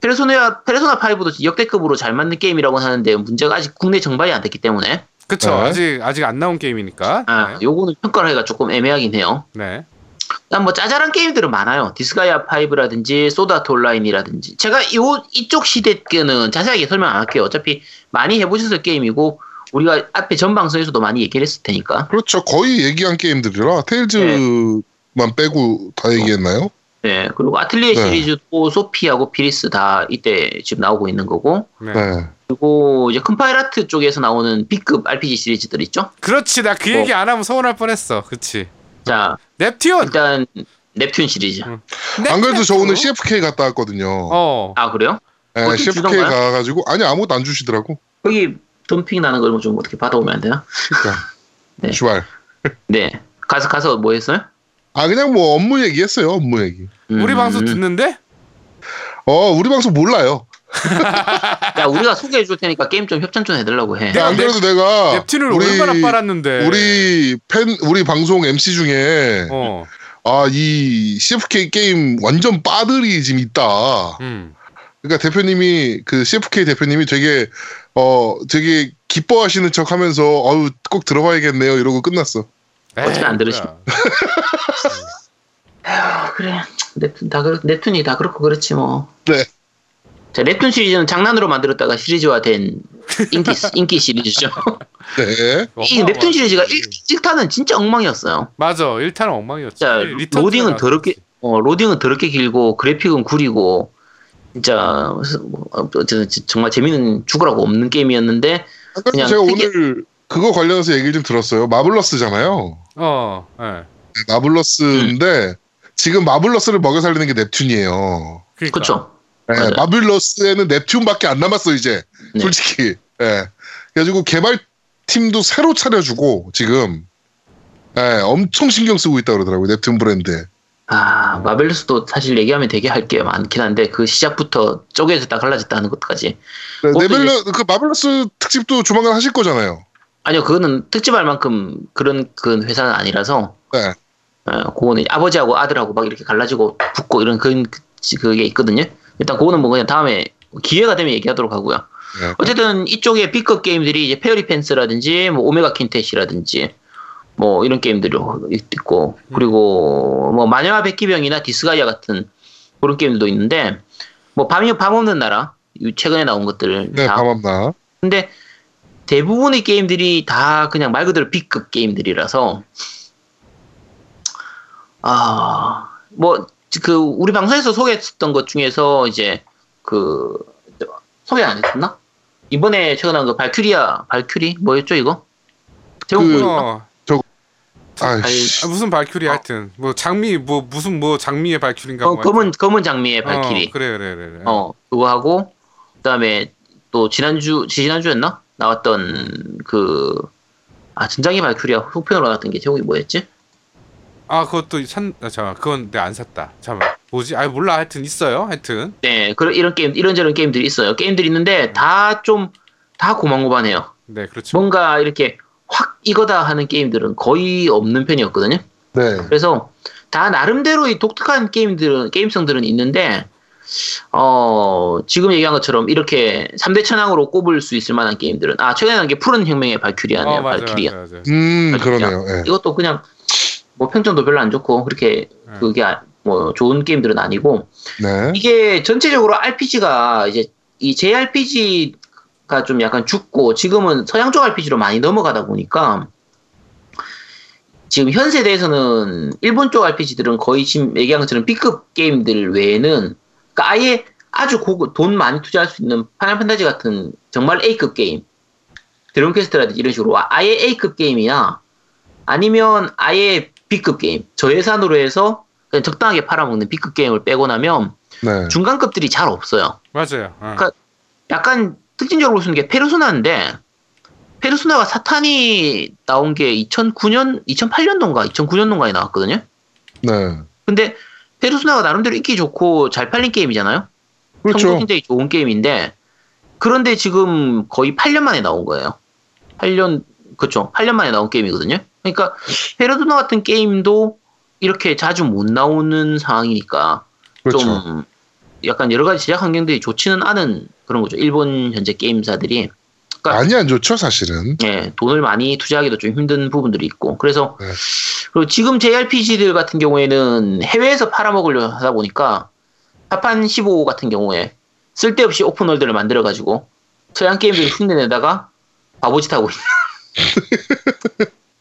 페르소나 페르소나 5도 역대급으로 잘 만든 게임이라고 하는데 문제가 아직 국내 정발이 안 됐기 때문에 그쵸 네. 아직 아직 안 나온 게임이니까. 아, 네. 요거는 평가를 하기가 조금 애매하긴 해요. 네. 그다음 뭐 짜잘한 게임들은 많아요. 디스가이아 5라든지 소드 아트 온라인이라든지 제가 요 이쪽 시대 때는 자세하게 설명 안 할게요. 어차피 많이 해보셨을 게임이고 우리가 앞에 전 방송에서도 많이 얘기를 했을 테니까. 그렇죠. 거의 얘기한 게임들이라 테일즈만 빼고 다 얘기했나요? 네. 그리고 아틀리에 네. 시리즈도 소피하고 피리스 다 이때 지금 나오고 있는 거고. 네. 네. 그리고 이제 컴파일하트 쪽에서 나오는 B급 RPG 시리즈들 있죠. 그렇지 나그 뭐. 얘기 안 하면 서운할 뻔했어. 그치. 자 넵튠. 일단 넵튠 시리즈. 응. 안 그래도 저. 오늘 CFK 갔다 왔거든요. 어. 아 그래요? 네, 어디 CFK 주던가요? 가가지고 아니 아무것도 안 주시더라고. 거기 덤핑 나는 걸좀 어떻게 받아오면 안 되나? 그러니까 네. 슈발. 네. 가서 가서 뭐 했어요? 아 그냥 뭐 업무 얘기했어요. 업무 얘기. 우리 음. 방송 듣는데? 어 우리 방송 몰라요. 야 우리가 소개해 줄 테니까 게임 좀 협찬 좀 해달라고 해. 근데 안 그래도 내가 넵튠을 우리- 얼마나 빨았는데. 우리 팬 우리 방송 MC 중에 어. 아이 CFK 게임 완전 빠들이 지금 있다. 음. 그러니까 대표님이 그 CFK 대표님이 되게 어 되게 기뻐하시는 척하면서 어우 꼭 들어봐야겠네요 이러고 끝났어. 어차피 안 에이, 들으시- 뭐야. 아, 그래. 넵툰 다 그렇 넵툰이 다 그렇고 그렇지 뭐. 네. 자, 넵튠 시리즈는 장난으로 만들었다가 시리즈화된 인기 인기 시리즈죠. 네. 이 넵튠 시리즈가 1, 1탄은 진짜 엉망이었어요. 맞아 1탄은 엉망이었지. 자, 리턴 로딩은 더럽게 어, 로딩은 더럽게 길고 그래픽은 구리고 진짜 어, 어쨌든 정말 재미는 죽으라고 없는 게임이었는데 아까 그냥 제가 오늘 그거 관련해서 얘기를 좀 들었어요. 마블러스잖아요. 어, 예. 마블러스인데 지금 마블러스를 먹여 살리는 게 넵튠이에요. 그렇죠. 예, 맞아요. 마블러스에는 넵튠밖에 안 남았어 이제 네. 솔직히. 예. 그래가지고 개발 팀도 새로 차려주고 지금 예, 엄청 신경 쓰고 있다 그러더라고요 넵튠 브랜드. 아 마벨루스도 사실 얘기하면 되게 할 게 많긴 한데 그 시작부터 쪼개졌다 갈라졌다 하는 것까지 네, 어, 네벨러 그 마블러스 특집도 조만간 하실 거잖아요. 아니요 그거는 특집할 만큼 그런 그 회사는 아니라서 네. 어, 그거는 아버지하고 아들하고 막 이렇게 갈라지고 붙고 이런 그, 그게 있거든요. 일단 그거는 뭐 그냥 다음에 기회가 되면 얘기하도록 하고요. 네. 어쨌든 이쪽에 B급 게임들이 이제 페어리 펜서라든지 뭐 오메가 퀸텟이라든지 뭐 이런 게임들이 있고 그리고 뭐 마녀와 백기병이나 디스가이아 같은 그런 게임들도 있는데 뭐 밤이 밤 없는 나라 이 최근에 나온 것들 네, 다 밤 없나. 근데 대부분의 게임들이 다 그냥 말 그대로 B급 게임들이라서 아 뭐 그 우리 방송에서 소개했었던 것 중에서 이제 그 소개 안 했었나? 이번에 최근 나온 그 발큐리아 발큐리 뭐였죠 이거? 제목 그- 뭐였나? 어, 아이씨. 아, 무슨 발큐리 하여튼 뭐 장미 뭐 무슨 뭐 장미의 발큐리인가 어, 뭐 검은 검은 장미의 발키리. 어, 그래 그래. 그래. 어, 그거 하고 그다음에 또 지난주 지난주였나 나왔던 그아 전장의 발큐리아 후편으로 나왔던 게 제목이 뭐였지? 아 그것도 산 아, 잠깐 그건 내가 안 샀다. 잠깐 뭐지? 아 몰라 하여튼 있어요. 하여튼 네, 그런 이런 게임 이런저런 게임들이 있어요. 게임들이 있는데 다 좀 다 고만고만해요. 네 그렇죠. 뭔가 이렇게 확 이거다 하는 게임들은 거의 없는 편이었거든요. 네. 그래서 다 나름대로의 독특한 게임들은 게임성들은 있는데 어 지금 얘기한 것처럼 이렇게 3대 천왕으로 꼽을 수 있을 만한 게임들은 아 최근에 나온 게 푸른 혁명의 발큐리아네요. 어 맞아 발키리아. 맞아 맞아. 음 발키리아. 그러네요. 예. 이것도 그냥 뭐 평점도 별로 안 좋고 그렇게 네. 그게 아- 뭐 좋은 게임들은 아니고 네. 이게 전체적으로 RPG가 이제 이 JRPG가 좀 약간 죽고 지금은 서양 쪽 RPG로 많이 넘어가다 보니까 지금 현 세대에서는 일본 쪽 RPG들은 거의 지금 얘기한 것처럼 B급 게임들 외에는 그러니까 아예 아주 고급 돈 많이 투자할 수 있는 파이널 판타지 같은 정말 A급 게임 드래곤 퀘스트라든지 이런 식으로 아예 A급 게임이나 아니면 아예 B급 게임 저예산으로 해서 그냥 적당하게 팔아먹는 B급 게임을 빼고 나면 네. 중간급들이 잘 없어요. 맞아요. 어. 그러니까 약간 특징적으로 쓰는 게 페르소나인데 페르소나가 4탄이 나온 게 2009년, 2008년도인가 2009년도인가에 나왔거든요. 네. 근데 페르소나가 나름대로 인기 좋고 잘 팔린 게임이잖아요. 그렇죠. 굉장히 좋은 게임인데 그런데 지금 거의 8년 만에 나온 거예요. 8년 그렇죠. 8년 만에 나온 게임이거든요. 그러니까 페르소나 같은 게임도 이렇게 자주 못 나오는 상황이니까 그렇죠. 좀 약간 여러 가지 제작 환경들이 좋지는 않은 그런 거죠. 일본 현재 게임사들이 그러니까 많이 안 좋죠 사실은. 예, 돈을 많이 투자하기도 좀 힘든 부분들이 있고 그래서 네. 그리고 지금 JRPG들 같은 경우에는 해외에서 팔아먹으려 하다 보니까 파판 15 같은 경우에 쓸데없이 open world를 만들어 가지고 서양 게임들을 흉내내다가 바보짓 하고 있는.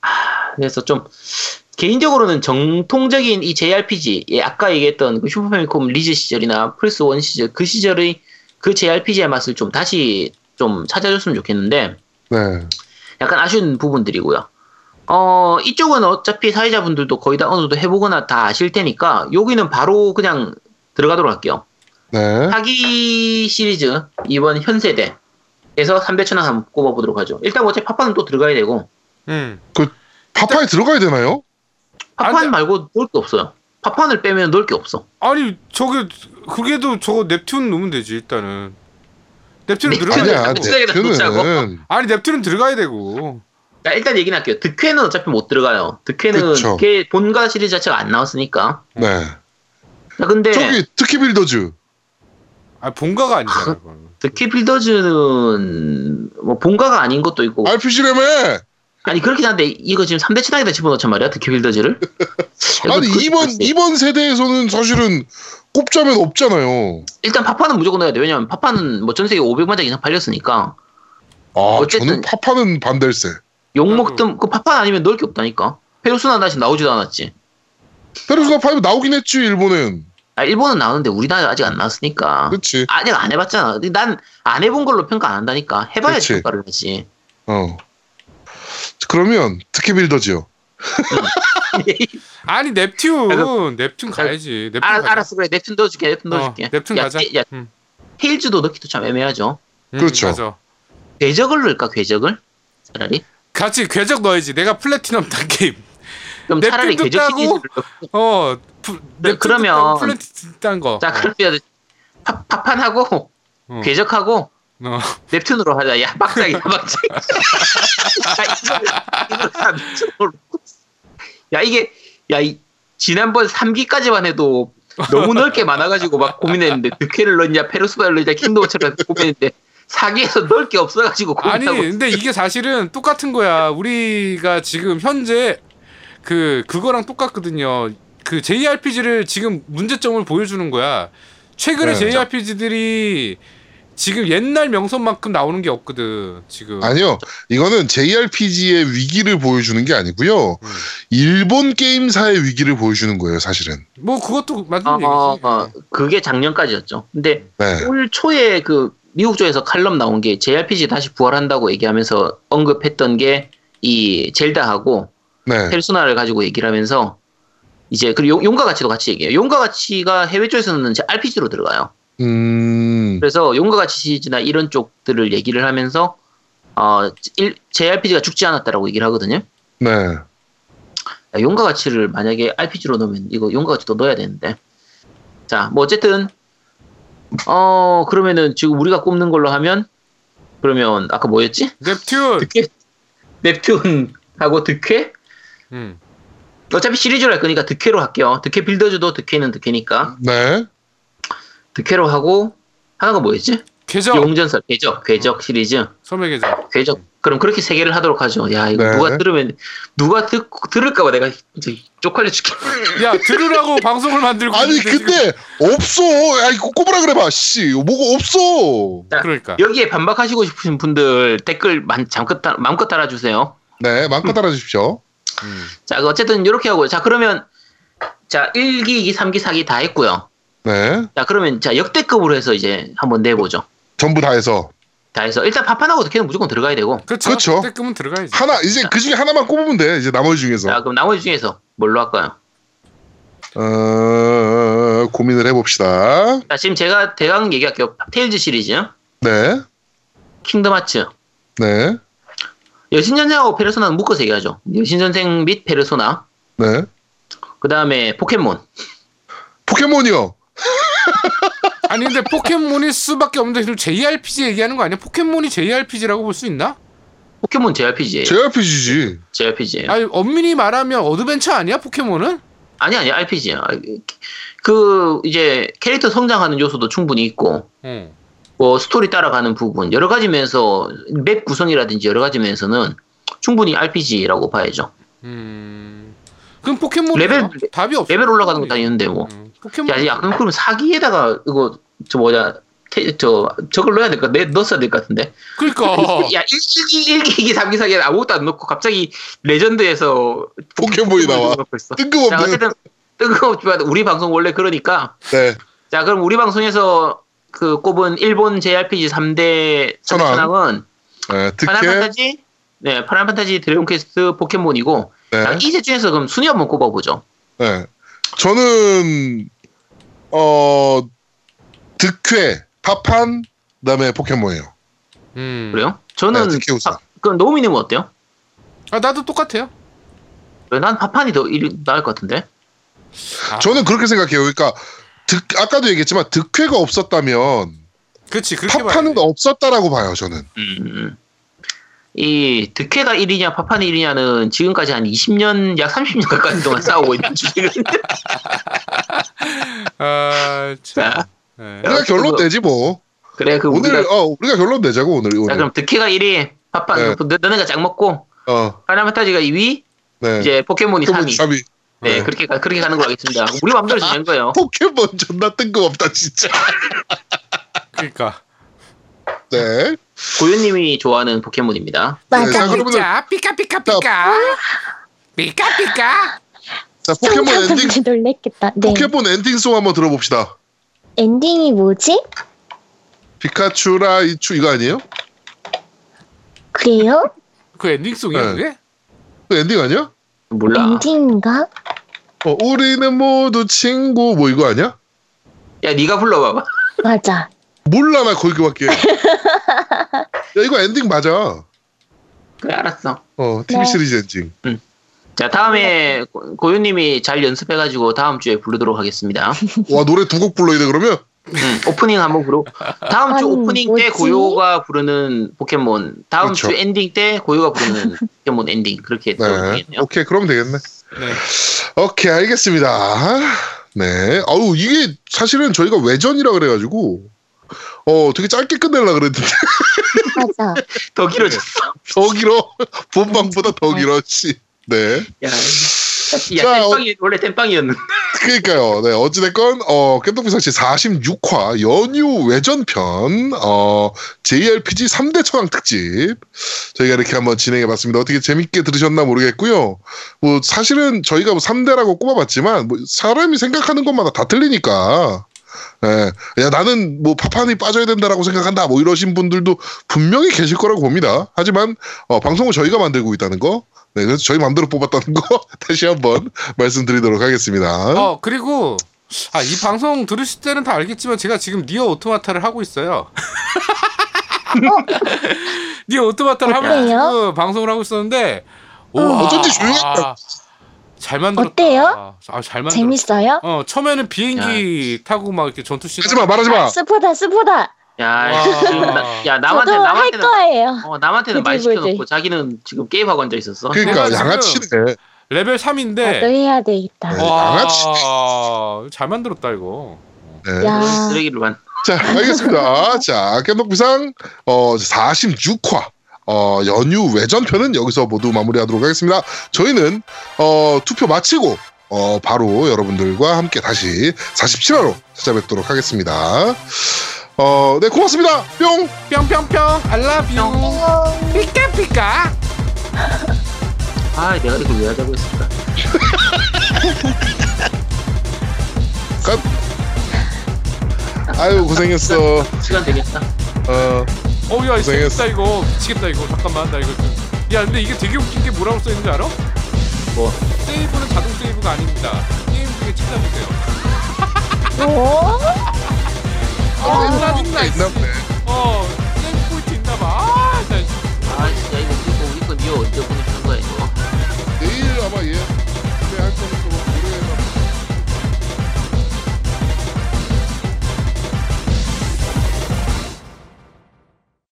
아, 그래서 좀 개인적으로는 정통적인 이 JRPG, 예, 아까 얘기했던 그 슈퍼패미콤 리즈 시절이나 플스 1 시절 그 시절의 그 JRPG의 맛을 좀 다시 좀 찾아줬으면 좋겠는데 네. 약간 아쉬운 부분들이고요. 어, 이쪽은 어차피 사회자분들도 거의 다 어느 정도 해보거나 다 아실 테니까 여기는 바로 그냥 들어가도록 할게요. 네. 사기 시리즈 이번 현 세대에서 300천원 한번 꼽아보도록 하죠. 일단 어차피 파파는 또 들어가야 되고 음. 파파에 들어가야 되나요? 파판 안 돼. 말고 넣을 게 없어요. 파판을 빼면 넣을 게 없어. 아니 저게 그게도 저거 넵튠 넣으면 되지 일단은. 넵튠은 들어가야 네. 되고. 넵튠. 넵튠은 아니 넵튠은 들어가야 되고. 자, 일단 얘기는 할게요. 득회는 어차피 못 들어가요. 득회는. 걔 본가 시리즈 자체가 안 나왔으니까. 네. 자, 근데 저기 특히 빌더즈. 아 본가가 아니잖아. 그건. 득회 빌더즈는 뭐 본가가 아닌 것도 있고 RPG라며. 아니 그렇긴 한데 이거 지금 3대 천왕에다 집어넣자 말이야 득회 빌더즈를 아니 이거 이번 글쎄. 이번 세대에서는 사실은 꼽자면 없잖아요. 일단 파파는 무조건 넣어야 돼 왜냐면 파파는 뭐 전 세계 500만 장 이상 팔렸으니까 아 어쨌든- 저는 파파는 반댈세. 욕 먹든 그 파파 아니면 넣을 게 없다니까 페르소나 다시 나오지도 않았지 페르소나 5 나오긴 했지 일본은. 아 일본은 나오는데 우리나라 아직 안 나왔으니까 그렇지. 아직 안 해봤잖아 난 안 해본 걸로 평가 안 한다니까 해봐야지 그치. 평가를 하지 어. 그러면 특혜 빌더지요. 아니 넵튠 아, 넵튠 가야지. 넵튠 알, 가자. 알았어 그래 넵튠 넣어줄게 넵튠 어, 넣어줄게 넵튠 야, 가자. 테- 야 음. 테일즈도 넣기도 참 애매하죠 음, 그렇죠. 맞아. 궤적을 넣을까 궤적을 차라리 같이 궤적 넣어야지. 내가 플래티넘 단 게임. 그럼 차라리 궤적 따고? 시리즈를 넣고 어. 부, 네, 넵튠도 그러면- 플래티넘 딴 거. 자 그러면 파, 파판하고 어. 궤적하고 어. 넵튠으로 하자 야 막장이다 막장 야, 다 넵튠으로. 야 이게 야 이, 지난번 3기까지만 해도 너무 넓게 많아가지고 막 고민했는데 드퀘를 넣냐 페르소나를 넣냐 킹도우처럼 고민했는데 4기에서 넣을 게 없어가지고 아니 고민하고 근데 이게 사실은 똑같은 거야. 우리가 지금 현재 그 그거랑 똑같거든요. 그 JRPG를 지금 문제점을 보여주는 거야. 최근에 네. JRPG들이 지금 옛날 명성만큼 나오는 게 없거든. 지금. 아니요. 이거는 JRPG의 위기를 보여주는 게 아니고요. 음. 일본 게임사의 위기를 보여주는 거예요, 사실은. 뭐 그것도 맞는 어, 얘기지. 어, 어, 그게 작년까지였죠. 근데 네. 올 초에 그 미국 쪽에서 칼럼 나온 게 JRPG 다시 부활한다고 얘기하면서 언급했던 게 이 젤다하고 네. 페르소나를 가지고 얘기를 하면서 이제 그리고 용- 용과 가치도 같이 얘기해요. 용과 가치가 해외 쪽에서는 이제 RPG로 들어가요. 음. 그래서 용과 가치 시리즈나 이런 쪽들을 얘기를 하면서 어 일- JRPG가 죽지 않았다라고 얘기를 하거든요. 네. 야, 용과 가치를 만약에 RPG로 넣으면 이거 용과 가치도 넣어야 되는데. 자, 뭐 어쨌든 어 그러면은 지금 우리가 꼽는 걸로 하면 그러면 아까 뭐였지? 넵튠. 득회 넵튠하고 득회? 음. 어차피 시리즈로 할 거니까 득회로 할게요. 득회 빌더즈도 득회는 득회니까 네. 득회로 하고 하나가 뭐였지? 궤적. 용전설 궤적 궤적 시리즈 섬의 궤적. 궤적 그럼 그렇게 세 개를 하도록 하죠. 야 이거 네. 누가 들으면 누가 듣 들을까봐 내가 이제 쪽팔려 죽겠네. 야 들으라고 방송을 만들고 아니, 있는데 지금- 근데 없어. 야, 이거 꼽으라 그래봐. 씨. 뭐가 없어. 자, 그러니까. 여기에 반박하시고 싶으신 분들 댓글 만, 잠깐 따, 마음껏 달아주세요. 네. 마음껏 따라주십시오. 음. 자, 그 어쨌든 이렇게 하고 자 그러면 자 1기, 2기, 3기, 4기 다 했고요. 네. 자 그러면 자 역대급으로 해서 이제 한번 내보죠. 전부 다 해서. 다 해서 일단 파판하고 득회는 무조건 들어가야 되고 그렇죠. 그렇죠. 그때끔은 들어가야지. 하나, 이제 그 중에 하나만 꼽으면 돼. 이제 나머지 중에서. 자 그럼 나머지 중에서 뭘로 할까요? 어, 고민을 해봅시다. 자 지금 제가 대강 얘기할게요. 테일즈 시리즈, 네. 킹덤 하츠, 네. 여신전생하고 페르소나는 묶어서 얘기하죠. 여신전생 및 페르소나, 네. 그 다음에 포켓몬. 포켓몬이요. 아니 근데 포켓몬일 수밖에 없는데 지금 JRPG 얘기하는 거 아니야? 포켓몬이 JRPG라고 볼 수 있나? 포켓몬 JRPG예요. JRPG지. JRPG예요. 아니 엄밀히 말하면 어드벤처 아니야 포켓몬은? 아니 아니 RPG야. 그 이제 캐릭터 성장하는 요소도 충분히 있고 어. 뭐 스토리 따라가는 부분 여러 가지 면에서 맵 구성이라든지 여러 가지 면에서는 충분히 RPG라고 봐야죠. 음. 그럼 포켓몬 레벨- 답이 없어. 레벨 올라가는 거다 있는데 뭐. 음, 포켓몬. 야, 야 그럼 그럼 4기에다가 이거 저 뭐냐 테, 저 저걸 넣어야 될 것, 내 넣었어야 될 것 같은데. 그러니까 야 1기 1기 2기 3기 4기 아무것도 안 넣고 갑자기 레전드에서 포켓몬이 나와. 있어. 자 뜬금없는. 어쨌든 뜬금없지만 우리 방송 원래 그러니까 네. 자, 그럼 우리 방송에서 그 꼽은 일본 JRPG 3대 천왕. 천왕은 네. 파이널. 판타지, 네, 파이널 판타지 드래곤 퀘스트 포켓몬이고 자, 네. 이제 중에서 그럼 순위 한번 꼽아보죠. 네. 저는 어 드퀘, 파판, 그다음에 포켓몬이에요. 음. 그래요? 저는 네, 특혜 우선. 파- 그럼 노미님은 어때요? 아 나도 똑같아요. 그래, 난 파판이 더 일, 나을 것 같은데. 아, 저는 그렇게 생각해요. 그러니까 득 아까도 얘기했지만 득회가 없었다면 그렇지 그렇게 파판은 봐야지. 없었다라고 봐요. 저는. 음. 이 득회가 1위냐 파판이 1위냐는 지금까지 한 20년 약 30년 가까이 동안 싸우고 있는 주제거든요. 아, 참. 자, 네. 우리가 결론 뭐- 내지 뭐. 그래 그 오늘 우리가 어 우리가 결론 내자고 오늘 자 오늘. 그럼 드퀘가 1위 파판 네. 너, 너네가 짝 먹고 어, 파이널 판타지가 2위, 네. 이제 포켓몬이 포켓몬 3위. 3위. 네, 네. 그렇게 가, 그렇게 가는 거 하겠습니다. 우리 맘대로 정한 거예요. 포켓몬 존나 뜬금없다 진짜. 그러니까 네. 고유님이 좋아하는 포켓몬입니다. 네, 자 맞아. 그러면 자 피카 피카 피카 피카 피카 자 포켓몬 엔딩 놀랬겠다. 네. 포켓몬 엔딩송 한번 들어봅시다. 엔딩이 뭐지? 피카츄 라이츄 이거 아니에요? 그래요? 그 엔딩송이야 네. 그게? 그 엔딩 아니야? 몰라. 엔딩인가? 어, 우리는 모두 친구 뭐 이거 아니야? 야, 네가 불러봐봐. 맞아. 몰라 나 거기밖에. 야 이거 엔딩 맞아. 그래, 알았어. 어 TV 네. 시리즈 엔딩. 자, 다음에 고- 고유님이 잘 연습해가지고 다음 주에 부르도록 하겠습니다. 와 노래 두 곡 불러야 돼 그러면? 음, 오프닝 한번 부르. 다음 주 아니, 오프닝 때 뭐지? 고요가 부르는 포켓몬, 다음 그렇죠. 주 엔딩 때 고요가 부르는 포켓몬 엔딩 그렇게 네. 오케이 그럼 되겠네. 네. 오케이 알겠습니다. 네. 아우 이게 사실은 저희가 외전이라 그래가지고 어 되게 짧게 끝내려 그랬는데 맞아. 더 길어졌어. 더 길어. 본방보다 더 길어. 씨. 네. 야, 야 자, 어- 땜빵이 원래 땜빵이었는데. 그러니까요. 네, 어찌됐건, 어, 깸덕비상시 46화 연휴 외전편, 어, JRPG 3대 천왕 특집. 저희가 이렇게 한번 진행해 봤습니다. 어떻게 재밌게 들으셨나 모르겠고요. 뭐, 사실은 저희가 뭐 3대라고 꼽아봤지만, 뭐, 사람이 생각하는 것마다 다 틀리니까. 예. 야, 나는 뭐 파판이 빠져야 된다라고 생각한다. 뭐 이러신 분들도 분명히 계실 거라고 봅니다. 하지만, 어, 방송을 저희가 만들고 있다는 거. 네, 그래서 저희 마음대로 뽑았다는 거 다시 한번 말씀드리도록 하겠습니다. 어 그리고 아 이 방송 들으실 때는 다 알겠지만 제가 지금 니어 오토마타를 하고 있어요. 니어 오토마타를 하면서 방송을 하고 있었는데 어. 와, 어쩐지 조용했다. 잘 만들었다. 어때요? 아, 잘 만들었다. 재밌어요? 어 처음에는 비행기 타고 막 이렇게 전투 씬 하지 마, 말하지 마. 스포다 스포다. 야, 와. 지금 나, 야 남한테 저도 할 남한테는 거예요. 어, 남한테는 말 부들부들. 시켜놓고 자기는 지금 게임 하고 앉아 있었어. 그러니까 내가 양아치네. 레벨 3인데 나도 해야 되겠다. 네. 와, 양아치. 잘 만들었다 이거. 네. 야. 쓰레기를 만. 자, 알겠습니다. 자, 겜덕비상 어 46화 어 연휴 외전편은 여기서 모두 마무리하도록 하겠습니다. 저희는 어 투표 마치고 어 바로 여러분들과 함께 다시 47화로 찾아뵙도록 하겠습니다. 어, 네, 고맙습니다. 뿅! 뿅뿅뿅 I love you 피카 피카 아, 내가 이걸 왜 하자고 했을까? 끝! 아유, 고생했어. 시간 되겠다. 어, 어우 야 미치겠다 이거. 미치겠다 이거. 잠깐만 나 이거 야 근데 이게 되게 웃긴 게 뭐라고 써있는지 알아? 뭐? 세이브는 자동 세이브가 아닙니다. 게임 중에 찾아보세요. 오? 진짜 있나보네. 어 세이브 포인트 있나봐. 아 진짜 아, 이거 우리 건 이거 언제